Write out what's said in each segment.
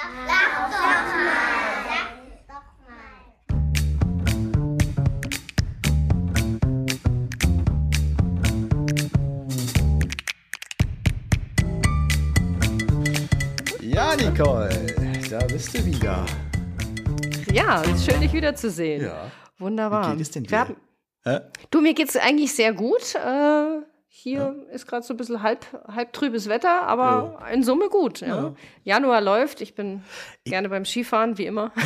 Sag doch mal. Sag doch mal. Ja, Nicole, da bist du wieder. Ja, schön dich wiederzusehen. Ja. Wunderbar. Wie geht es denn dir? Äh? Du, mir geht's eigentlich sehr gut. Äh, hier ist gerade so ein bisschen halb, halb trübes Wetter, aber in Summe gut. Ja. Januar läuft. Ich bin gerne beim Skifahren, wie immer.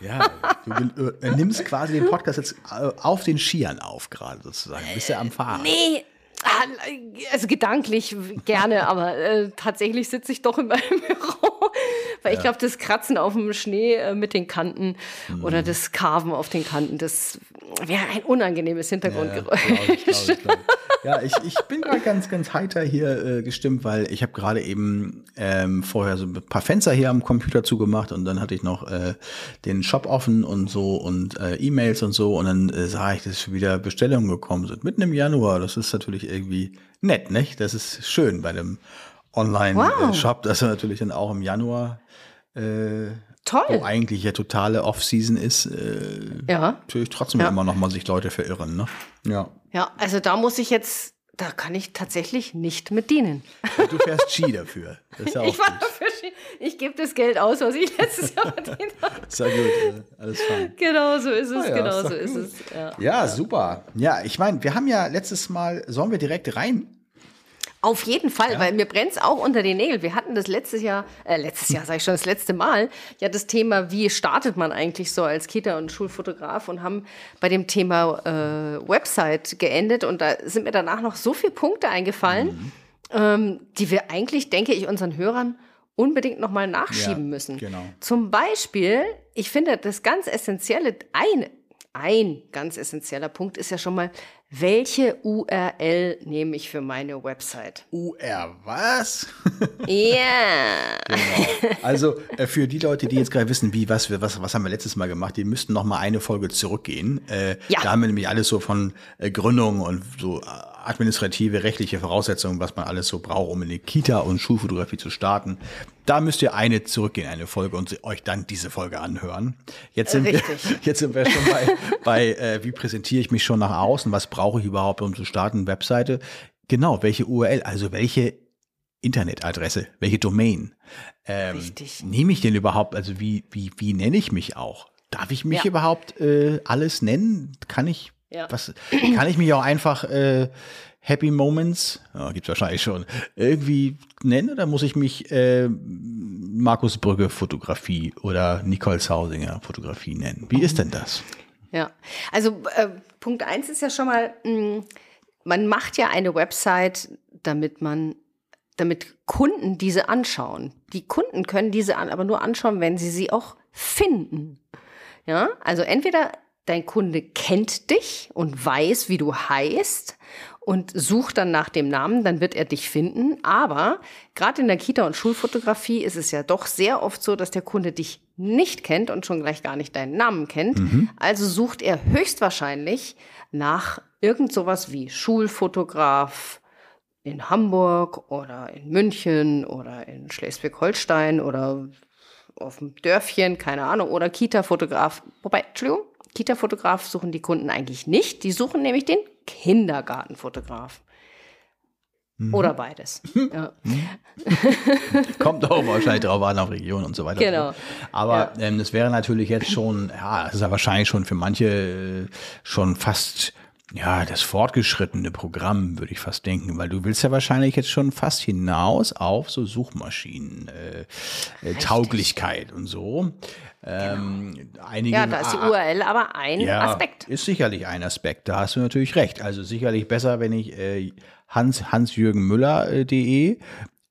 Ja, du äh, nimmst quasi den Podcast jetzt äh, auf den Skiern auf, gerade sozusagen. Du bist ja am Fahren. Nee. ah, Also gedanklich gerne, aber äh, tatsächlich sitze ich doch in meinem Büro. Weil ich glaube, das Kratzen auf dem Schnee äh, mit den Kanten Mhm. oder das Carven auf den Kanten, das wäre ein unangenehmes Hintergrundgeräusch. Ja, ich, glaub ich, glaub. Ja, ich, ich bin gerade ganz, ganz heiter hier äh, gestimmt, weil ich habe gerade eben ähm, vorher so ein paar Fenster hier am Computer zugemacht und dann hatte ich noch äh, den Shop offen und so und äh, E-Mails und so und dann äh, sah ich, dass schon wieder Bestellungen gekommen sind. Mitten im Januar, das ist natürlich irgendwie nett, nicht? Das ist schön bei einem Online-Shop, Wow. äh, Shop, dass er natürlich dann auch im Januar äh, Toll. wo eigentlich ja totale Off-Season ist, äh, Ja. natürlich trotzdem Ja. immer noch mal sich Leute verirren, ne? Ja. Ja, also da muss ich jetzt, da kann ich tatsächlich nicht mit dienen. Du fährst Ski dafür. Das ist ja Ich, war gut. dafür, Ski- ich gebe das Geld aus, was ich letztes Jahr verdient habe. Ist ja gut, äh, alles fein. Genau so ist es, Ah ja, genau ist so doch ist gut. es. Ja. Ja, super. Ja, ich meine, wir haben ja letztes Mal, sollen wir direkt rein? Auf jeden Fall, weil mir brennt's auch unter den Nägeln. Wir hatten das letztes Jahr, äh, letztes Jahr sage ich schon, das letzte Mal, ja das Thema, wie startet man eigentlich so als Kita- und Schulfotograf und haben bei dem Thema äh, Website geendet und da sind mir danach noch so viele Punkte eingefallen, ähm, die wir eigentlich, denke ich, unseren Hörern unbedingt nochmal nachschieben Ja, müssen. genau. Zum Beispiel, ich finde, das ganz essentielle, ein, ein ganz essentieller Punkt ist ja schon mal, welche URL nehme ich für meine Website? UR, was? Ja. Genau. Also äh, für die Leute, die jetzt gerade wissen, wie, was, wir, was, was haben wir letztes Mal gemacht, die müssten noch mal eine Folge zurückgehen. Äh, Ja. Da haben wir nämlich alles so von äh, Gründung und so äh, administrative, rechtliche Voraussetzungen, was man alles so braucht, um in die Kita und Schulfotografie zu starten. Da müsst ihr eine zurückgehen, eine Folge und euch dann diese Folge anhören. Jetzt sind, wir, jetzt sind wir schon bei, bei äh, wie präsentiere ich mich schon nach außen, was brauche ich überhaupt, um zu starten, Webseite. Genau, welche URL, also welche Internetadresse, welche Domain. Ähm, Richtig. Nehme ich denn überhaupt, also wie, wie, wie nenne ich mich auch? Darf ich mich Ja. überhaupt äh, alles nennen? Kann ich, Ja. was, kann ich mich auch einfach äh, Happy Moments, ja, gibt's wahrscheinlich schon, irgendwie nennen oder muss ich mich äh, Markus Brügge Fotografie oder Nicole Sausinger Fotografie nennen? Wie ist denn das? Ja, also äh, Punkt eins ist ja schon mal, mh, man macht ja eine Website, damit man, damit Kunden diese anschauen. Die Kunden können diese aber nur anschauen, wenn sie sie auch finden. Ja, also entweder dein Kunde kennt dich und weiß, wie du heißt und sucht dann nach dem Namen, dann wird er dich finden. Aber gerade in der Kita- und Schulfotografie ist es ja doch sehr oft so, dass der Kunde dich nicht kennt und schon gleich gar nicht deinen Namen kennt. Also sucht er höchstwahrscheinlich nach irgend sowas wie Schulfotograf in Hamburg oder in München oder in Schleswig-Holstein oder auf dem Dörfchen, keine Ahnung, oder Kita-Fotograf. Wobei, Entschuldigung, Kita-Fotograf suchen die Kunden eigentlich nicht. Die suchen nämlich den Kindergartenfotograf. Oder beides. Ja. Kommt auch wahrscheinlich drauf an, auf Region und so weiter. Genau. Aber ähm, das wäre natürlich jetzt schon, ja, das ist ja wahrscheinlich schon für manche äh, schon fast, ja, das fortgeschrittene Programm, würde ich fast denken, weil du willst ja wahrscheinlich jetzt schon fast hinaus auf so Suchmaschinen, äh, äh, Tauglichkeit und so. Ähm, einige, ja, da ist die URL aber ein ja, Aspekt. Ist sicherlich ein Aspekt, da hast du natürlich recht. Also sicherlich besser, wenn ich äh, Hans, Hans-Jürgen-Müller.de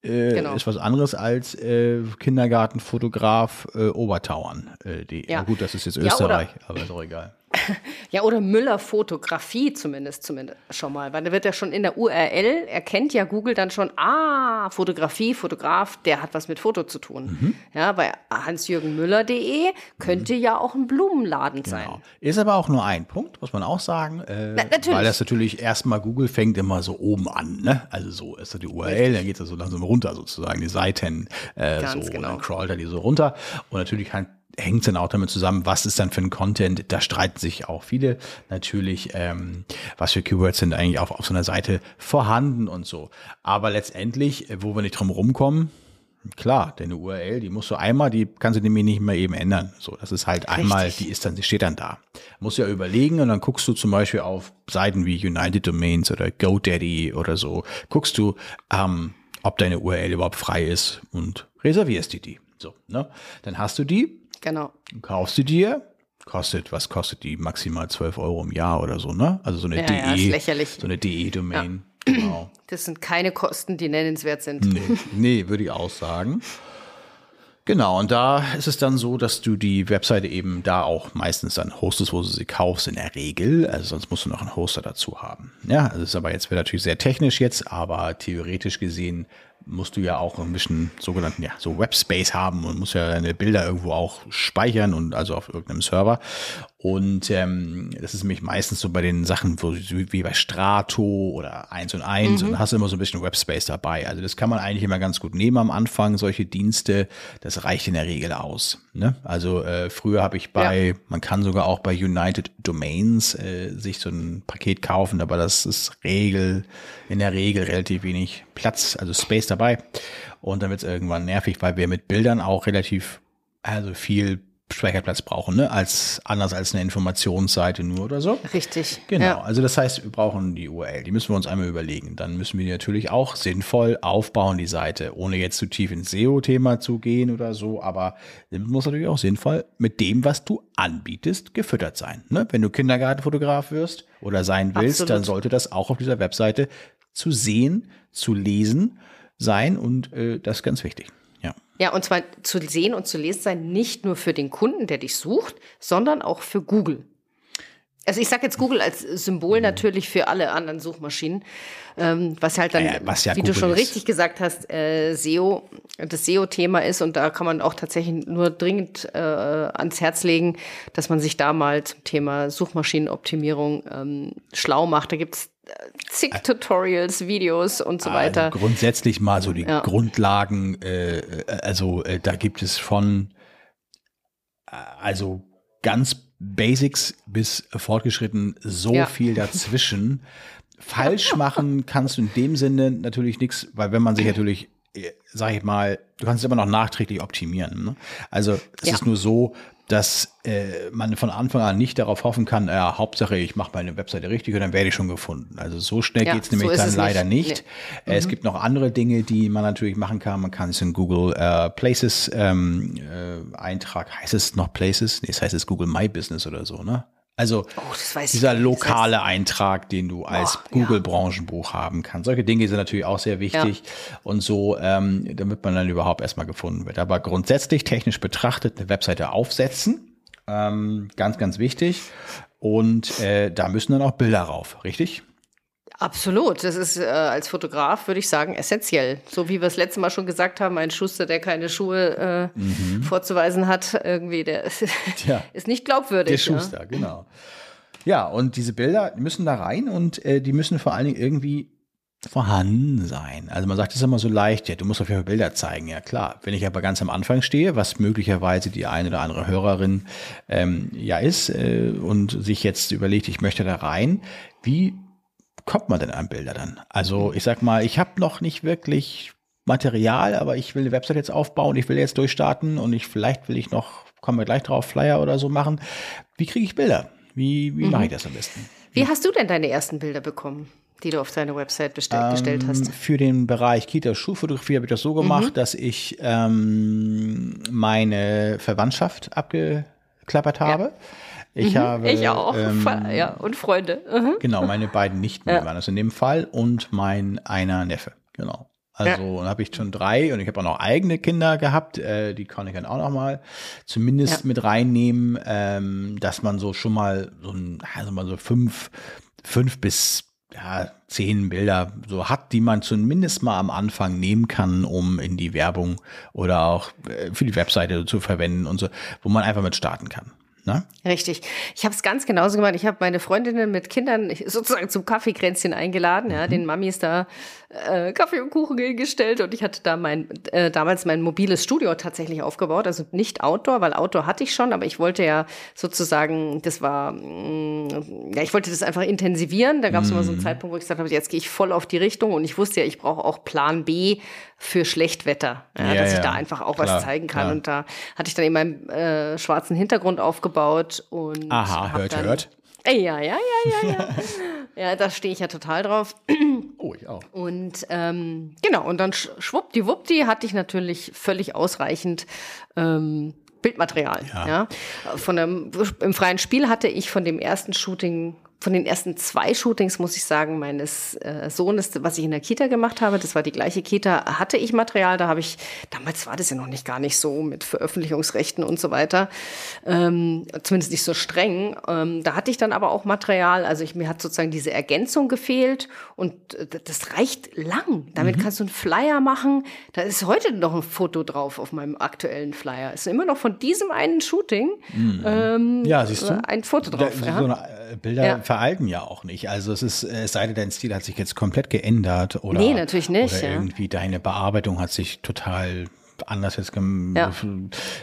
äh, Genau. ist was anderes als äh, Kindergartenfotograf äh, Obertauern. Äh, ja. Ja. gut, das ist jetzt Ja, Österreich, aber ist auch egal. Ja, oder Müller Fotografie zumindest, zumindest schon mal. Weil da wird ja schon in der URL, erkennt ja Google dann schon, ah, Fotografie, Fotograf, der hat was mit Foto zu tun. Mhm. Ja, bei hansjürgenmüller.de könnte ja auch ein Blumenladen sein. Genau. Ist aber auch nur ein Punkt, muss man auch sagen. Äh, Na, natürlich. Weil das natürlich erstmal Google fängt immer so oben an. Ne? Also so ist da die URL, dann geht das so langsam runter sozusagen, die Seiten äh, so, genau. dann crawlt er die so runter. Und natürlich halt hängt es dann auch damit zusammen, was ist dann für ein Content. Da streiten sich auch viele natürlich, ähm, was für Keywords sind eigentlich auf, auf so einer Seite vorhanden und so. Aber letztendlich, wo wir nicht drum rumkommen, Klar, deine URL, die musst du einmal, die kannst du nämlich nicht mehr eben ändern. So, das ist halt einmal, die ist dann, die steht dann da. Musst ja überlegen und dann guckst du zum Beispiel auf Seiten wie United Domains oder GoDaddy oder so, guckst du, ähm, ob deine URL überhaupt frei ist und reservierst die die. So, ne? Dann hast du die, Genau. kaufst du dir, kostet, was kostet die? Maximal 12 Euro im Jahr oder so, ne? Also so eine Ja, ja, ist DE, lächerlich. so eine DE-Domain. Genau. Das sind keine Kosten, die nennenswert sind. Nee, nee würde ich auch sagen. Genau, und da ist es dann so, dass du die Webseite eben da auch meistens dann hostest, wo du sie kaufst, in der Regel. Also sonst musst du noch einen Hoster dazu haben. Ja, also ist aber jetzt wird natürlich sehr technisch jetzt, aber theoretisch gesehen musst du ja auch ein bisschen sogenannten, ja, so Webspace haben und musst ja deine Bilder irgendwo auch speichern und also auf irgendeinem Server. Und ähm, das ist nämlich meistens so bei den Sachen, wo, wie bei Strato oder 1 und 1 und hast immer so ein bisschen Webspace dabei. Also das kann man eigentlich immer ganz gut nehmen am Anfang, solche Dienste, das reicht in der Regel aus. Ne? Also äh, früher habe ich bei, man kann sogar auch bei United Domains äh, sich so ein Paket kaufen, aber das ist Regel, in der Regel relativ wenig Platz, also Space dabei. Und dann wird es irgendwann nervig, weil wir mit Bildern auch relativ, also viel Speicherplatz brauchen, ne? Als anders als eine Informationsseite nur oder so. Richtig. Genau, Ja. also das heißt, wir brauchen die URL, die müssen wir uns einmal überlegen. Dann müssen wir die natürlich auch sinnvoll aufbauen, die Seite, ohne jetzt zu tief ins SEO-Thema zu gehen oder so, aber es muss natürlich auch sinnvoll mit dem, was du anbietest, gefüttert sein. Ne? Wenn du Kindergartenfotograf wirst oder sein willst, Absolut. dann sollte das auch auf dieser Webseite zu sehen, zu lesen sein und äh, das ist ganz wichtig. Ja. Ja, und zwar zu sehen und zu lesen sein, nicht nur für den Kunden, der dich sucht, sondern auch für Google. Also ich sage jetzt Google als Mhm. Symbol natürlich für alle anderen Suchmaschinen, ähm, was halt dann, Ja, was ja wie du Google schon ist. richtig gesagt hast, äh, SEO, das SEO-Thema ist und da kann man auch tatsächlich nur dringend äh, ans Herz legen, dass man sich da mal zum Thema Suchmaschinenoptimierung ähm, schlau macht. Da gibt's äh, zig Tutorials, Videos und so weiter. Also grundsätzlich mal so die Ja. Grundlagen, äh, äh, also äh, da gibt es von also ganz Basics bis fortgeschritten so Ja. viel dazwischen. Falsch machen kannst du in dem Sinne natürlich nichts, weil wenn man sich natürlich, äh, sag ich mal, du kannst es immer noch nachträglich optimieren. Ne? Also es Ja. ist nur so, dass äh, man von Anfang an nicht darauf hoffen kann, ja, Hauptsache ich mache meine Webseite richtig und dann werde ich schon gefunden. Also so schnell Ja, geht's nämlich so dann leider nicht. nicht. Äh, Es gibt noch andere Dinge, die man natürlich machen kann. Man kann es in Google äh, Places ähm, äh, Eintrag, heißt es noch Places? Nee, es heißt es Google My Business oder so, ne? Also Oh, dieser lokale Eintrag, den du als Boah, ja. Google-Branchenbuch haben kannst. Solche Dinge sind natürlich auch sehr wichtig und so, ähm, damit man dann überhaupt erstmal gefunden wird. Aber grundsätzlich technisch betrachtet eine Webseite aufsetzen, ähm, ganz, ganz wichtig. Und äh, da müssen dann auch Bilder rauf, richtig? Absolut. Das ist äh, als Fotograf, würde ich sagen, essentiell. So wie wir es letztes Mal schon gesagt haben, ein Schuster, der keine Schuhe äh, vorzuweisen hat, irgendwie, der ist, Tja. ist nicht glaubwürdig. Der Schuster, genau. Ja, und diese Bilder müssen da rein und äh, die müssen vor allen Dingen irgendwie vorhanden sein. Also man sagt es immer so leicht, ja, du musst auf jeden Fall Bilder zeigen. Ja klar, wenn ich aber ganz am Anfang stehe, was möglicherweise die eine oder andere Hörerin ähm, ja ist äh, und sich jetzt überlegt, ich möchte da rein, wie kommt man denn an Bilder dann? Also ich sag mal, ich habe noch nicht wirklich Material, aber ich will eine Website jetzt aufbauen, ich will jetzt durchstarten und ich vielleicht will ich noch, kommen wir gleich drauf, Flyer oder so machen. Wie kriege ich Bilder? Wie, wie mache ich das am besten? Wie hast du denn deine ersten Bilder bekommen, die du auf deine Website bestell gestellt Ähm, hast? Für den Bereich Kita-Schulfotografie habe ich das so gemacht, dass ich ähm, meine Verwandtschaft abgeklappert habe. Ich habe ich auch. ähm, ja, und Freunde. Mhm. Genau, meine beiden Nichten waren das in dem Fall und mein einer Neffe. Genau. Also Ja. habe ich schon drei und ich habe auch noch eigene Kinder gehabt, äh, die kann ich dann auch noch mal zumindest Ja. mit reinnehmen, ähm, dass man so schon mal so ein, also mal so fünf, fünf bis ja, zehn Bilder so hat, die man zumindest mal am Anfang nehmen kann, um in die Werbung oder auch äh, für die Webseite zu verwenden und so, wo man einfach mit starten kann. Ne? Richtig. Ich habe es ganz genauso gemacht. Ich habe meine Freundinnen mit Kindern sozusagen zum Kaffeekränzchen eingeladen, ja, den Mamis da äh, Kaffee und Kuchen hingestellt und ich hatte da mein äh, damals mein mobiles Studio tatsächlich aufgebaut, also nicht Outdoor, weil Outdoor hatte ich schon, aber ich wollte ja sozusagen, das war, mh, ja, ich wollte das einfach intensivieren. Da gab es immer so einen Zeitpunkt, wo ich gesagt habe, jetzt gehe ich voll auf die Richtung und ich wusste ja, ich brauche auch Plan B für Schlechtwetter, ja, Ja, dass ich ja, da einfach auch klar, was zeigen kann klar. und da hatte ich dann eben meinen äh, schwarzen Hintergrund aufgebaut und Aha, hört, dann, hört. Ja, ja, ja, ja, ja. ja, da stehe ich ja total drauf. Oh, ich auch. Und ähm, genau, und dann sch- schwuppdiwuppdi hatte ich natürlich völlig ausreichend ähm, Bildmaterial. Ja. Ja. Von dem, Im freien Spiel hatte ich von dem ersten Shooting, von den ersten zwei Shootings, muss ich sagen, meines äh, Sohnes, was ich in der Kita gemacht habe, das war die gleiche Kita, hatte ich Material. Da habe ich, damals war das ja noch nicht gar nicht so mit Veröffentlichungsrechten und so weiter, ähm, zumindest nicht so streng. Ähm, da hatte ich dann aber auch Material. Also ich, mir hat sozusagen diese Ergänzung gefehlt und äh, das reicht lang. Damit kannst du einen Flyer machen. Da ist heute noch ein Foto drauf auf meinem aktuellen Flyer. Ist immer noch von diesem einen Shooting ähm, Ja, siehst du? ein Foto Da, drauf. so ja. eine, äh, Bilder Ja. Veralten ja auch nicht. Also es ist, es sei denn, dein Stil hat sich jetzt komplett geändert oder, Nee, natürlich nicht, oder ja. irgendwie deine Bearbeitung hat sich total anders jetzt Ja.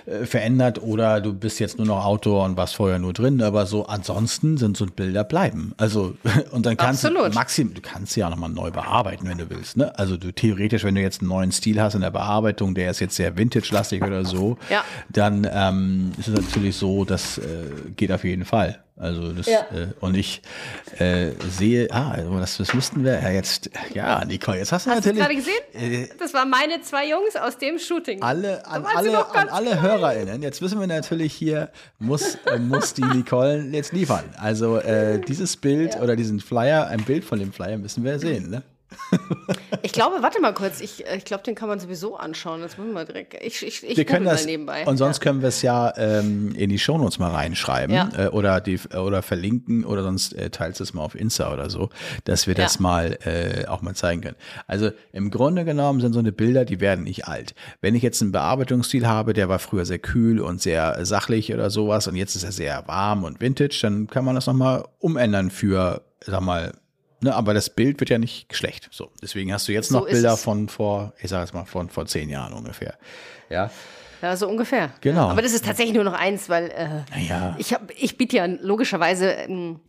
äh, verändert oder du bist jetzt nur noch Outdoor und warst vorher nur drin, aber so ansonsten sind so Bilder bleiben. Also und dann kannst Absolut. du maxim, du kannst sie ja nochmal neu bearbeiten, wenn du willst. Ne? Also du theoretisch, wenn du jetzt einen neuen Stil hast in der Bearbeitung, der ist jetzt sehr vintage-lastig oder so, Ja. dann ähm, ist es natürlich so, das äh, geht auf jeden Fall. Also das Ja. äh, und ich äh, sehe, ah, das, das müssten wir ja jetzt, ja, Nicole, jetzt hast du Hast du natürlich gerade gesehen? Das waren meine zwei Jungs aus dem Shooting. alle, an alle, an alle klein. HörerInnen. Jetzt wissen wir natürlich hier, muss, äh, muss die Nicole jetzt liefern. Also äh, dieses Bild oder diesen Flyer, ein Bild von dem Flyer müssen wir sehen, ne? Ich glaube, warte mal kurz, ich, äh, ich glaube, den kann man sowieso anschauen. Jetzt müssen wir direkt. Ich, ich, ich wir können das mal nebenbei. und sonst können wir es ja ähm, in die Shownotes mal reinschreiben Ja. äh, oder die oder verlinken oder sonst äh, teilst es mal auf Insta oder so, dass wir das Ja. mal äh, auch mal zeigen können. Also im Grunde genommen sind so eine Bilder, die werden nicht alt. Wenn ich jetzt einen Bearbeitungsstil habe, der war früher sehr kühl und sehr sachlich oder sowas und jetzt ist er sehr warm und vintage, dann kann man das noch mal umändern für, sag mal. Ne, aber das Bild wird ja nicht schlecht. So, deswegen hast du jetzt So noch Bilder es. von vor, ich sag jetzt mal von vor zehn Jahren ungefähr. Ja, Ja, so ungefähr. Genau. Ja, aber das ist tatsächlich nur noch eins, weil äh, Naja. ich, hab, ich biete ja logischerweise ähm,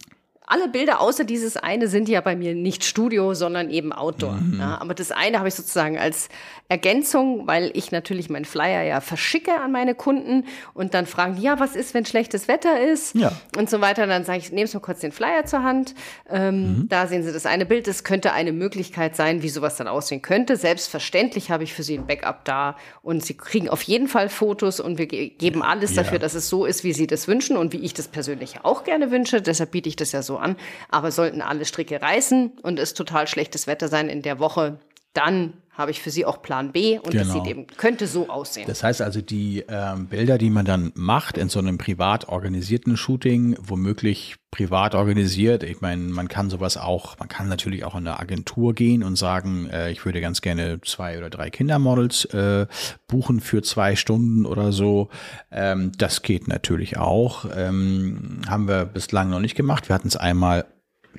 alle Bilder außer dieses eine sind ja bei mir nicht Studio, sondern eben Outdoor. Mhm. Ja, aber das eine habe ich sozusagen als Ergänzung, weil ich natürlich meinen Flyer ja verschicke an meine Kunden und dann fragen die, ja, was ist, wenn schlechtes Wetter ist Ja. und so weiter. Dann sage ich, nehmen Sie mal kurz den Flyer zur Hand. Ähm, Mhm. Da sehen Sie das eine Bild. Das könnte eine Möglichkeit sein, wie sowas dann aussehen könnte. Selbstverständlich habe ich für Sie ein Backup da und Sie kriegen auf jeden Fall Fotos und wir ge geben alles Ja. dafür, dass es so ist, wie Sie das wünschen und wie ich das persönlich auch gerne wünsche. Deshalb biete ich das ja so an. Aber sollten alle Stricke reißen und es total schlechtes Wetter sein in der Woche, dann habe ich für Sie auch Plan B und das Genau. sieht eben, könnte so aussehen. Das heißt also, die ähm, Bilder, die man dann macht in so einem privat organisierten Shooting, womöglich privat organisiert, ich meine, man kann sowas auch, man kann natürlich auch in eine Agentur gehen und sagen, äh, ich würde ganz gerne zwei oder drei Kindermodels äh, buchen für zwei Stunden oder so. Ähm, das geht natürlich auch. Ähm, haben wir bislang noch nicht gemacht. Wir hatten es einmal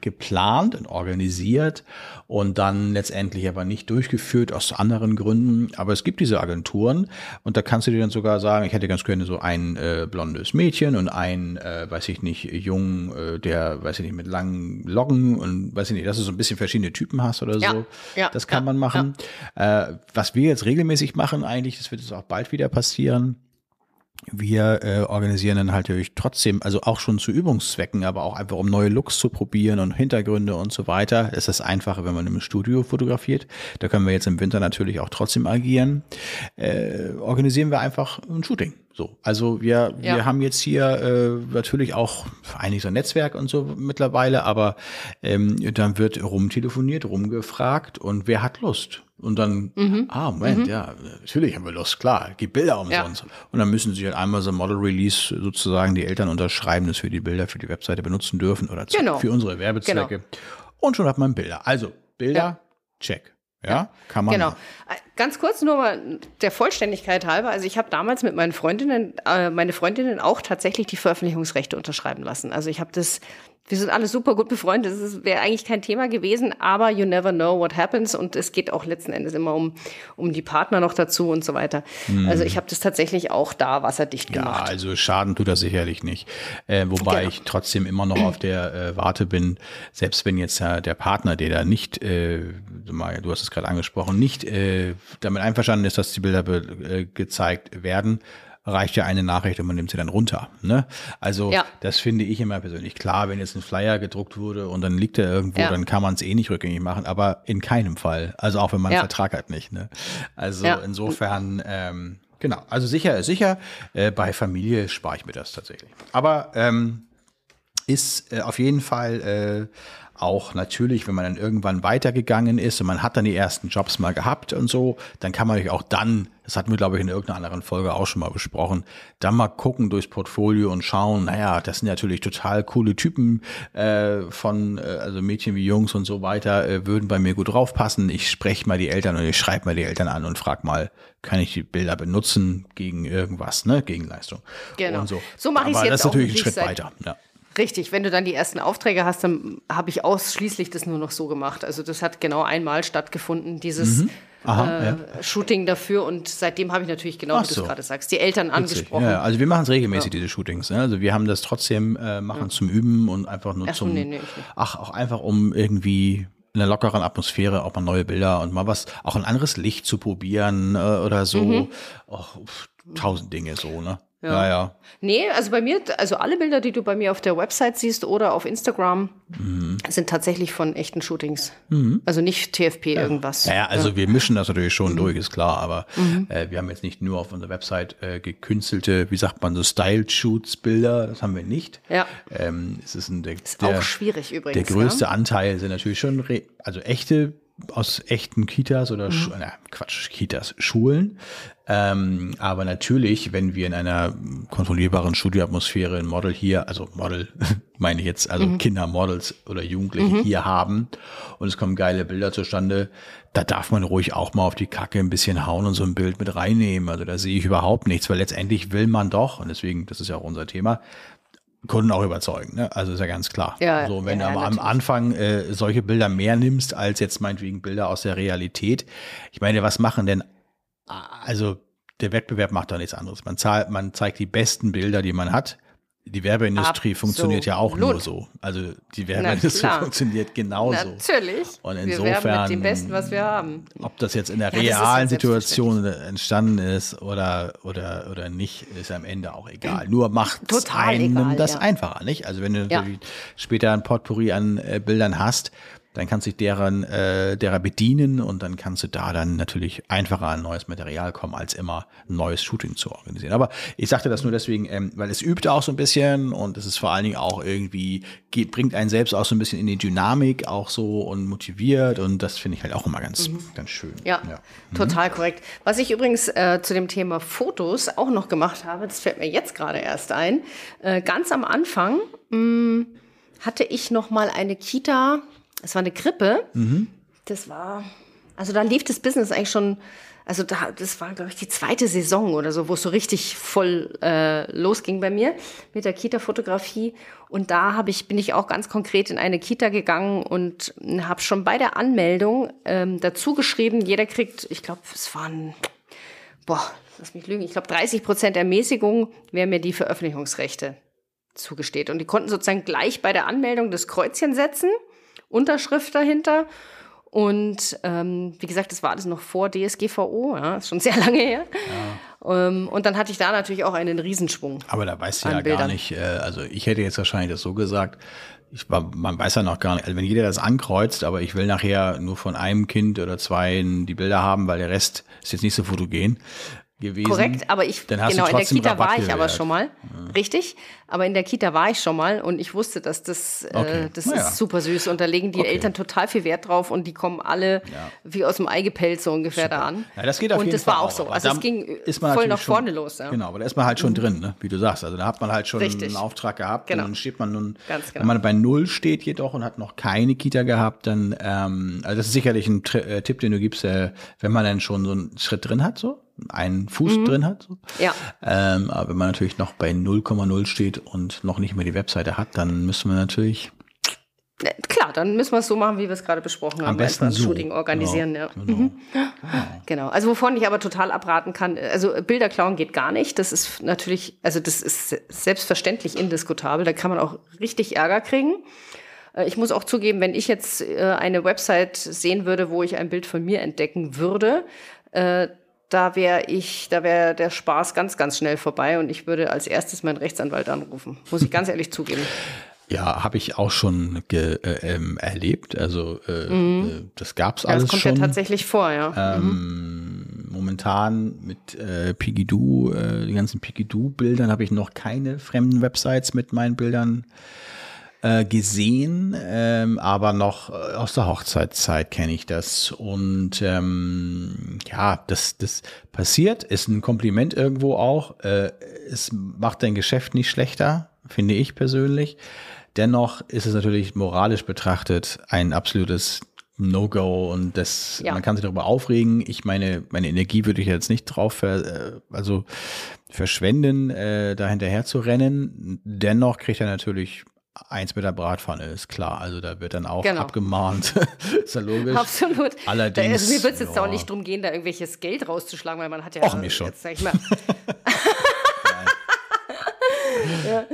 geplant und organisiert und dann letztendlich aber nicht durchgeführt aus anderen Gründen. Aber es gibt diese Agenturen und da kannst du dir dann sogar sagen, ich hätte ganz gerne so ein äh, blondes Mädchen und ein, äh, weiß ich nicht, Jungen, äh, der, weiß ich nicht, mit langen Locken und weiß ich nicht, dass du so ein bisschen verschiedene Typen hast oder Ja, so. ja, das kann ja, man machen. Äh, was wir jetzt regelmäßig machen eigentlich, das wird jetzt auch bald wieder passieren, wir äh, organisieren dann halt natürlich trotzdem, also auch schon zu Übungszwecken, aber auch einfach um neue Looks zu probieren und Hintergründe und so weiter. Es ist einfacher, wenn man im Studio fotografiert. Da können wir jetzt im Winter natürlich auch trotzdem agieren. Äh, organisieren wir einfach ein Shooting. So, also wir, Ja. wir haben jetzt hier äh, natürlich auch eigentlich so ein Netzwerk und so mittlerweile, aber ähm, dann wird rumtelefoniert, rumgefragt und wer hat Lust? Und dann, ah, Moment, ja, natürlich haben wir Lust, klar, gib Bilder umsonst. Und dann müssen sie halt einmal so ein Model Release sozusagen die Eltern unterschreiben, dass wir die Bilder für die Webseite benutzen dürfen oder Genau. für unsere Werbezwecke. Und schon hat man Bilder. Also, Bilder, Ja. check. Ja, kann man. Genau. Äh, Ganz kurz nur mal der Vollständigkeit halber. Also ich habe damals mit meinen Freundinnen, äh, meine Freundinnen auch tatsächlich die Veröffentlichungsrechte unterschreiben lassen. Also ich habe das, wir sind alle super gut befreundet. Das wäre eigentlich kein Thema gewesen, aber you never know what happens und es geht auch letzten Endes immer um, um die Partner noch dazu und so weiter. Also ich habe das tatsächlich auch da wasserdicht Hm. Ja, gemacht. also Schaden tut das sicherlich nicht. Äh, wobei Genau. ich trotzdem immer noch auf der äh, Warte bin, selbst wenn jetzt äh, der Partner, der da nicht, äh, du hast es gerade angesprochen, nicht äh, damit einverstanden ist, dass die Bilder äh, gezeigt werden, reicht ja eine Nachricht und man nimmt sie dann runter. Ne? Also Ja. das finde ich immer persönlich klar, wenn jetzt ein Flyer gedruckt wurde und dann liegt er irgendwo, Ja. dann kann man es eh nicht rückgängig machen, aber in keinem Fall. Also auch wenn man einen Ja. Vertrag hat nicht. Ne? Also insofern, ähm, genau, also sicher ist sicher. Äh, bei Familie spare ich mir das tatsächlich. Aber ähm, ist äh, auf jeden Fall äh, auch natürlich, wenn man dann irgendwann weitergegangen ist und man hat dann die ersten Jobs mal gehabt und so, dann kann man natürlich auch dann, das hatten wir glaube ich in irgendeiner anderen Folge auch schon mal besprochen, dann mal gucken durchs Portfolio und schauen, naja, das sind natürlich total coole Typen äh, von, äh, also Mädchen wie Jungs und so weiter, äh, würden bei mir gut draufpassen. Ich spreche mal die Eltern oder ich schreibe mal die Eltern an und frag mal, kann ich die Bilder benutzen gegen irgendwas, ne, gegen Leistung. Genau. Und so. So mache ich's Aber jetzt das ist natürlich ein Schritt seit- weiter. Ja. Richtig, wenn du dann die ersten Aufträge hast, dann habe ich ausschließlich das nur noch so gemacht. Also das hat genau einmal stattgefunden, dieses Mhm. Aha, äh, ja. Shooting dafür. Und seitdem habe ich natürlich genau, Ach wie du so. es gerade sagst, die Eltern angesprochen. Ja, also wir machen es regelmäßig, diese Shootings. Ne? Also wir haben das trotzdem, äh, machen zum Üben und einfach nur Ach zum, nee, nee, ach, auch einfach um irgendwie in einer lockeren Atmosphäre auch mal neue Bilder und mal was, auch ein anderes Licht zu probieren äh, oder so. Mhm. Och, tausend Dinge so, ne? Ja, ja. Nee, also bei mir, also alle Bilder, die du bei mir auf der Website siehst oder auf Instagram, Mhm. sind tatsächlich von echten Shootings. Also nicht TFP irgendwas. Ja, ja, also wir mischen das natürlich schon Mhm. durch, ist klar, aber äh, wir haben jetzt nicht nur auf unserer Website äh, gekünstelte, wie sagt man, so Style-Shoots-Bilder, das haben wir nicht. Ja. Ähm, es ist ein, der, Ist der, auch schwierig übrigens. Der größte Ja? Anteil sind natürlich schon, also echte, aus echten Kitas oder, Mhm. Na, Quatsch, Kitas, Schulen. Ähm, aber natürlich, wenn wir in einer kontrollierbaren Studioatmosphäre ein Model hier, also Model, meine ich jetzt, also Mhm. Kindermodels oder Jugendliche hier haben und es kommen geile Bilder zustande, da darf man ruhig auch mal auf die Kacke ein bisschen hauen und so ein Bild mit reinnehmen. Also da sehe ich überhaupt nichts, weil letztendlich will man doch, und deswegen, das ist ja auch unser Thema, Kunden auch überzeugen. Ne? Also ist ja ganz klar. Ja, so, wenn ja, du aber am. Anfang äh, solche Bilder mehr nimmst, als jetzt meinetwegen Bilder aus der Realität. Ich meine, was machen denn, also der Wettbewerb macht doch nichts anderes. Man, zahlt, man zeigt die besten Bilder, die man hat. Die Werbeindustrie Absolut. funktioniert ja auch nur so. Also die Werbeindustrie funktioniert genauso. Natürlich. Und wir insofern- werben mit dem Besten, was wir haben. Ob das jetzt in der Ja, realen Situation entstanden ist oder, oder, oder nicht, ist am Ende auch egal. Nur macht einem egal, das ja. einfacher, nicht? Also wenn du Ja. natürlich später ein Potpourri an äh, Bildern hast, dann kannst du dich deren, äh, derer bedienen und dann kannst du da dann natürlich einfacher an neues Material kommen, als immer ein neues Shooting zu organisieren. Aber ich sagte das nur deswegen, ähm, weil es übt auch so ein bisschen und es ist vor allen Dingen auch irgendwie, geht, bringt einen selbst auch so ein bisschen in die Dynamik auch so und motiviert und das finde ich halt auch immer ganz, ganz schön. Mhm. Ja, total korrekt. Was ich übrigens äh, zu dem Thema Fotos auch noch gemacht habe, das fällt mir jetzt gerade erst ein. Äh, ganz am Anfang mh, hatte ich noch mal eine Kita, es war eine Krippe. Das war, also da lief das Business eigentlich schon, also da, das war, glaube ich, die zweite Saison oder so, wo es so richtig voll äh, losging bei mir mit der Kita-Fotografie. Und da habe ich, bin ich auch ganz konkret in eine Kita gegangen und habe schon bei der Anmeldung ähm, dazu geschrieben, jeder kriegt, ich glaube, es waren, boah, lass mich lügen, ich glaube 30 Prozent Ermäßigung, wer mir die Veröffentlichungsrechte zugesteht. Und die konnten sozusagen gleich bei der Anmeldung das Kreuzchen setzen, Unterschrift dahinter. Und ähm, wie gesagt, das war alles noch vor DSGVO, ja, ist schon sehr lange her. Ähm, und dann hatte ich da natürlich auch einen Riesenschwung. Aber da weißt du ja gar Bildern. nicht, äh, also ich hätte jetzt wahrscheinlich das so gesagt, ich, man weiß ja noch gar nicht, also wenn jeder das ankreuzt, aber ich will nachher nur von einem Kind oder zwei die Bilder haben, weil der Rest ist jetzt nicht so fotogen gewesen. Korrekt, aber ich, Dann hast genau, du in der Kita Rabatt war ich aber gewährt. schon mal. Richtig, aber in der Kita war ich schon mal und ich wusste, dass das, Okay. äh, das Naja. ist super süß und da legen die Okay. Eltern total viel Wert drauf und die kommen alle Ja. wie aus dem Ei gepellt so ungefähr da an. Ja, das geht auf und jeden das Fall war auch so. aber Also da es ging ist man voll nach schon- vorne los. Ja. Mhm. Genau, aber da ist man halt schon drin, ne? wie du sagst. Also da hat man halt schon Richtig. einen Auftrag gehabt Genau. und dann steht man nun, Ganz genau. wenn man bei Null steht jedoch und hat noch keine Kita gehabt, dann, ähm, also das ist sicherlich ein Tri äh, Tipp, den du gibst, äh, wenn man dann schon so einen Schritt drin hat, so einen Fuß drin hat. Mhm. Ja. Ähm, aber wenn man natürlich noch bei 0,0 steht und noch nicht mehr die Webseite hat, dann müssen wir natürlich Ja, Klar, dann müssen wir es so machen, wie wir es gerade besprochen haben. besten Einfach ein so. Shooting organisieren. Genau, Ja. genau. Mhm. Genau. Also wovon ich aber total abraten kann, also Bilder klauen geht gar nicht. Das ist natürlich, also das ist se- selbstverständlich indiskutabel. Da kann man auch richtig Ärger kriegen. Äh, Ich muss auch zugeben, wenn ich jetzt äh, eine Website sehen würde, wo ich ein Bild von mir entdecken würde, äh, da wäre ich, da wäre der Spaß ganz, ganz schnell vorbei und ich würde als erstes meinen Rechtsanwalt anrufen. Muss ich ganz ehrlich zugeben. Ja, habe ich auch schon äh, ähm, erlebt. Also äh, äh, das gab's Mhm. Ja, alles das kommt schon. ja tatsächlich vor, ja. Ähm, momentan mit äh, Pigidoo, äh, die ganzen Pigidoo-Bildern habe ich noch keine fremden Websites mit meinen Bildern äh, gesehen, ähm, aber noch äh, aus der Hochzeitszeit kenne ich das. Und ähm, ja, das, das passiert, ist ein Kompliment irgendwo auch. Äh, es macht dein Geschäft nicht schlechter, finde ich persönlich. Dennoch ist es natürlich moralisch betrachtet ein absolutes No-Go und das, Ja. man kann sich darüber aufregen. Ich meine, meine Energie würde ich jetzt nicht drauf ver, äh, also verschwenden, äh, da hinterher zu rennen. Dennoch kriegt er natürlich eins mit der Bratpfanne, ist klar. Also da wird dann auch Genau. abgemahnt. ist ja logisch. Absolut. Allerdings, Da, also mir wird es jetzt ja. auch nicht drum gehen, da irgendwelches Geld rauszuschlagen, weil man hat ja Och, mir schon. jetzt sag ich mal. ja.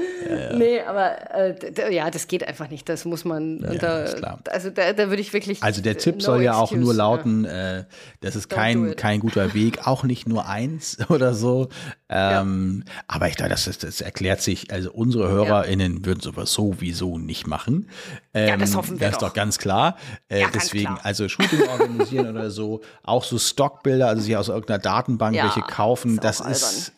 Nee, aber äh, ja, das geht einfach nicht. Das muss man. Ja, da. Also da, da würde ich wirklich. Also der Tipp no soll ja auch excuse, nur ja. lauten, äh, das ist Don't do kein, kein guter Weg, auch nicht nur eins oder so. Ähm, Aber ich glaube, das, ist- das erklärt sich, also unsere HörerInnen würden sowas sowieso nicht machen. Ähm, Ja, das hoffen wir Das ist doch. doch ganz klar. Äh, Ja, deswegen, klar. also Shooting organisieren oder so, auch so Stockbilder, also sich aus irgendeiner Datenbank Ja, welche kaufen, ist das auch ist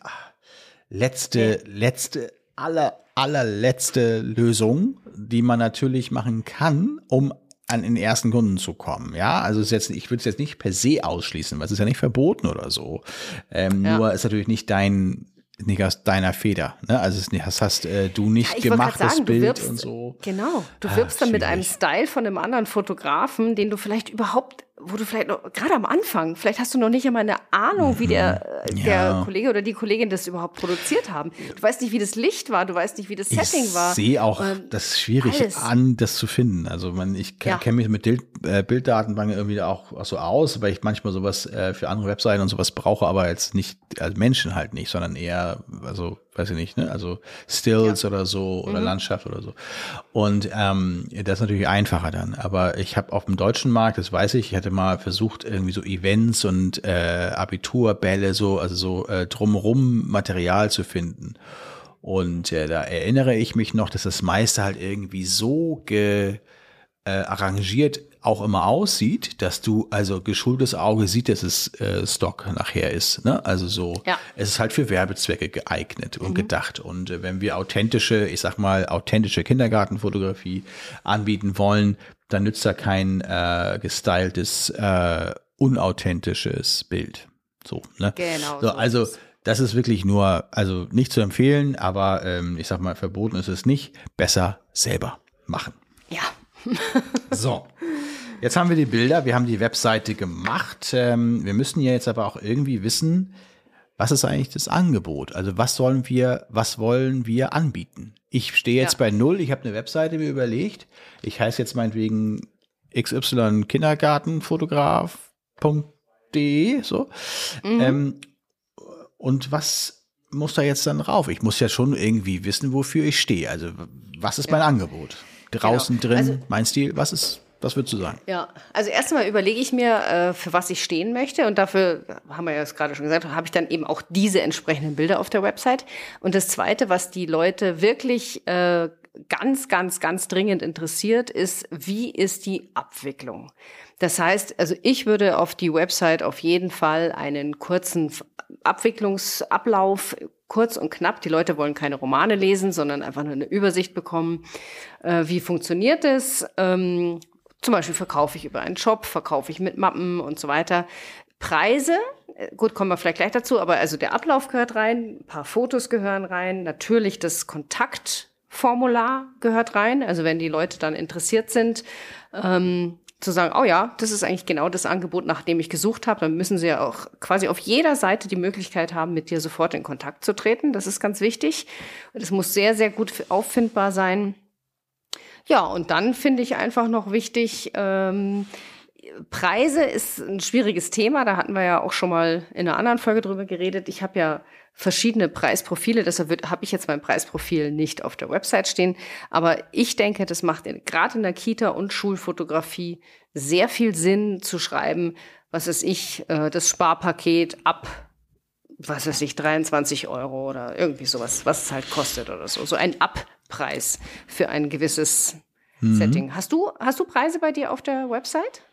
ah, letzte, letzte, aller, allerletzte Lösung, die man natürlich machen kann, um an den ersten Kunden zu kommen. Ja, also ist jetzt, ich würde es jetzt nicht per se ausschließen, weil es ist ja nicht verboten oder so. Ähm, Ja. Nur ist natürlich nicht dein nicht aus deiner Feder. Ne? Also das hast äh, du nicht Ja, gemacht, das sagen, du Bild wirbst, und so. Genau, du Ah, wirbst dann mit einem. Style von einem anderen Fotografen, den du vielleicht überhaupt, wo du vielleicht noch, gerade am Anfang, vielleicht hast du noch nicht einmal eine Ahnung, wie der, äh, Mhm. Ja. der Kollege oder die Kollegin das überhaupt produziert haben. Du weißt nicht, wie das Licht war, du weißt nicht, wie das Setting ich war. sehe auch Ähm, das schwierig alles. an, das zu finden. Also man, ich Ja. kenne mich mit Bild, äh, Bilddatenbanken irgendwie auch, auch so aus, weil ich manchmal sowas äh, für andere Webseiten und sowas brauche, aber jetzt nicht als Menschen halt nicht, sondern eher, also weiß ich nicht, ne? Also Stills oder so oder Landschaft oder so. Und ähm, das ist natürlich einfacher dann. Aber ich habe auf dem deutschen Markt, das weiß ich, ich hatte mal versucht, irgendwie so Events und äh, Abiturbälle, so, also so äh, drumherum Material zu finden. Und äh, da erinnere ich mich noch, dass das meiste halt irgendwie so ge, äh, arrangiert auch immer aussieht, dass du also geschultes Auge sieht, dass es äh, Stock nachher ist. Ne? Also so, Ja. es ist halt für Werbezwecke geeignet und gedacht. Und äh, wenn wir authentische, ich sag mal, authentische Kindergartenfotografie anbieten wollen, dann nützt da kein äh, gestyltes, äh, unauthentisches Bild. So, ne? Genau So, so also das ist wirklich nur, also nicht zu empfehlen, aber ähm, ich sag mal, verboten ist es nicht. Besser selber machen. ja. So. Jetzt haben wir die Bilder, wir haben die Webseite gemacht. Ähm, wir müssen ja jetzt aber auch irgendwie wissen, was ist eigentlich das Angebot? Also was sollen wir, was wollen wir anbieten? Ich stehe jetzt Ja. bei null, ich habe eine Webseite mir überlegt. Ich heiße jetzt meinetwegen XY Kindergartenfotograf.de, so. Ähm, und was muss da jetzt dann drauf? Ich muss ja schon irgendwie wissen, wofür ich stehe. Also was ist mein Angebot? Draußen, drin, Also- mein Stil, was ist, was würdest du sagen? Ja, also erst einmal überlege ich mir, äh, für was ich stehen möchte. Und dafür, haben wir ja jetzt gerade schon gesagt, habe ich dann eben auch diese entsprechenden Bilder auf der Website. Und das Zweite, was die Leute wirklich äh, ganz, ganz, ganz dringend interessiert, ist, wie ist die Abwicklung? Das heißt, also ich würde auf die Website auf jeden Fall einen kurzen Abwicklungsablauf, kurz und knapp. Die Leute wollen keine Romane lesen, sondern einfach nur eine Übersicht bekommen. Äh, wie funktioniert es? Ähm, zum Beispiel verkaufe ich über einen Shop, verkaufe ich mit Mappen und so weiter. Preise, äh, gut, kommen wir vielleicht gleich dazu, aber also der Ablauf gehört rein, ein paar Fotos gehören rein, natürlich das Kontaktformular gehört rein. Also wenn die Leute dann interessiert sind, ähm, zu sagen, oh ja, das ist eigentlich genau das Angebot, nach dem ich gesucht habe, dann müssen sie ja auch quasi auf jeder Seite die Möglichkeit haben, mit dir sofort in Kontakt zu treten. Das ist ganz wichtig. Das muss sehr, sehr gut auffindbar sein. Ja, und dann finde ich einfach noch wichtig, ähm, Preise ist ein schwieriges Thema. Da hatten wir ja auch schon mal in einer anderen Folge drüber geredet. Ich habe ja verschiedene Preisprofile, deshalb habe ich jetzt mein Preisprofil nicht auf der Website stehen. Aber ich denke, das macht gerade in der Kita und Schulfotografie sehr viel Sinn zu schreiben, was ist ich, äh, das Sparpaket ab, was weiß ich, 23 Euro oder irgendwie sowas, was es halt kostet oder so. So ein Abpreis für ein gewisses mhm. Setting. Hast du, hast du Preise bei dir auf der Website?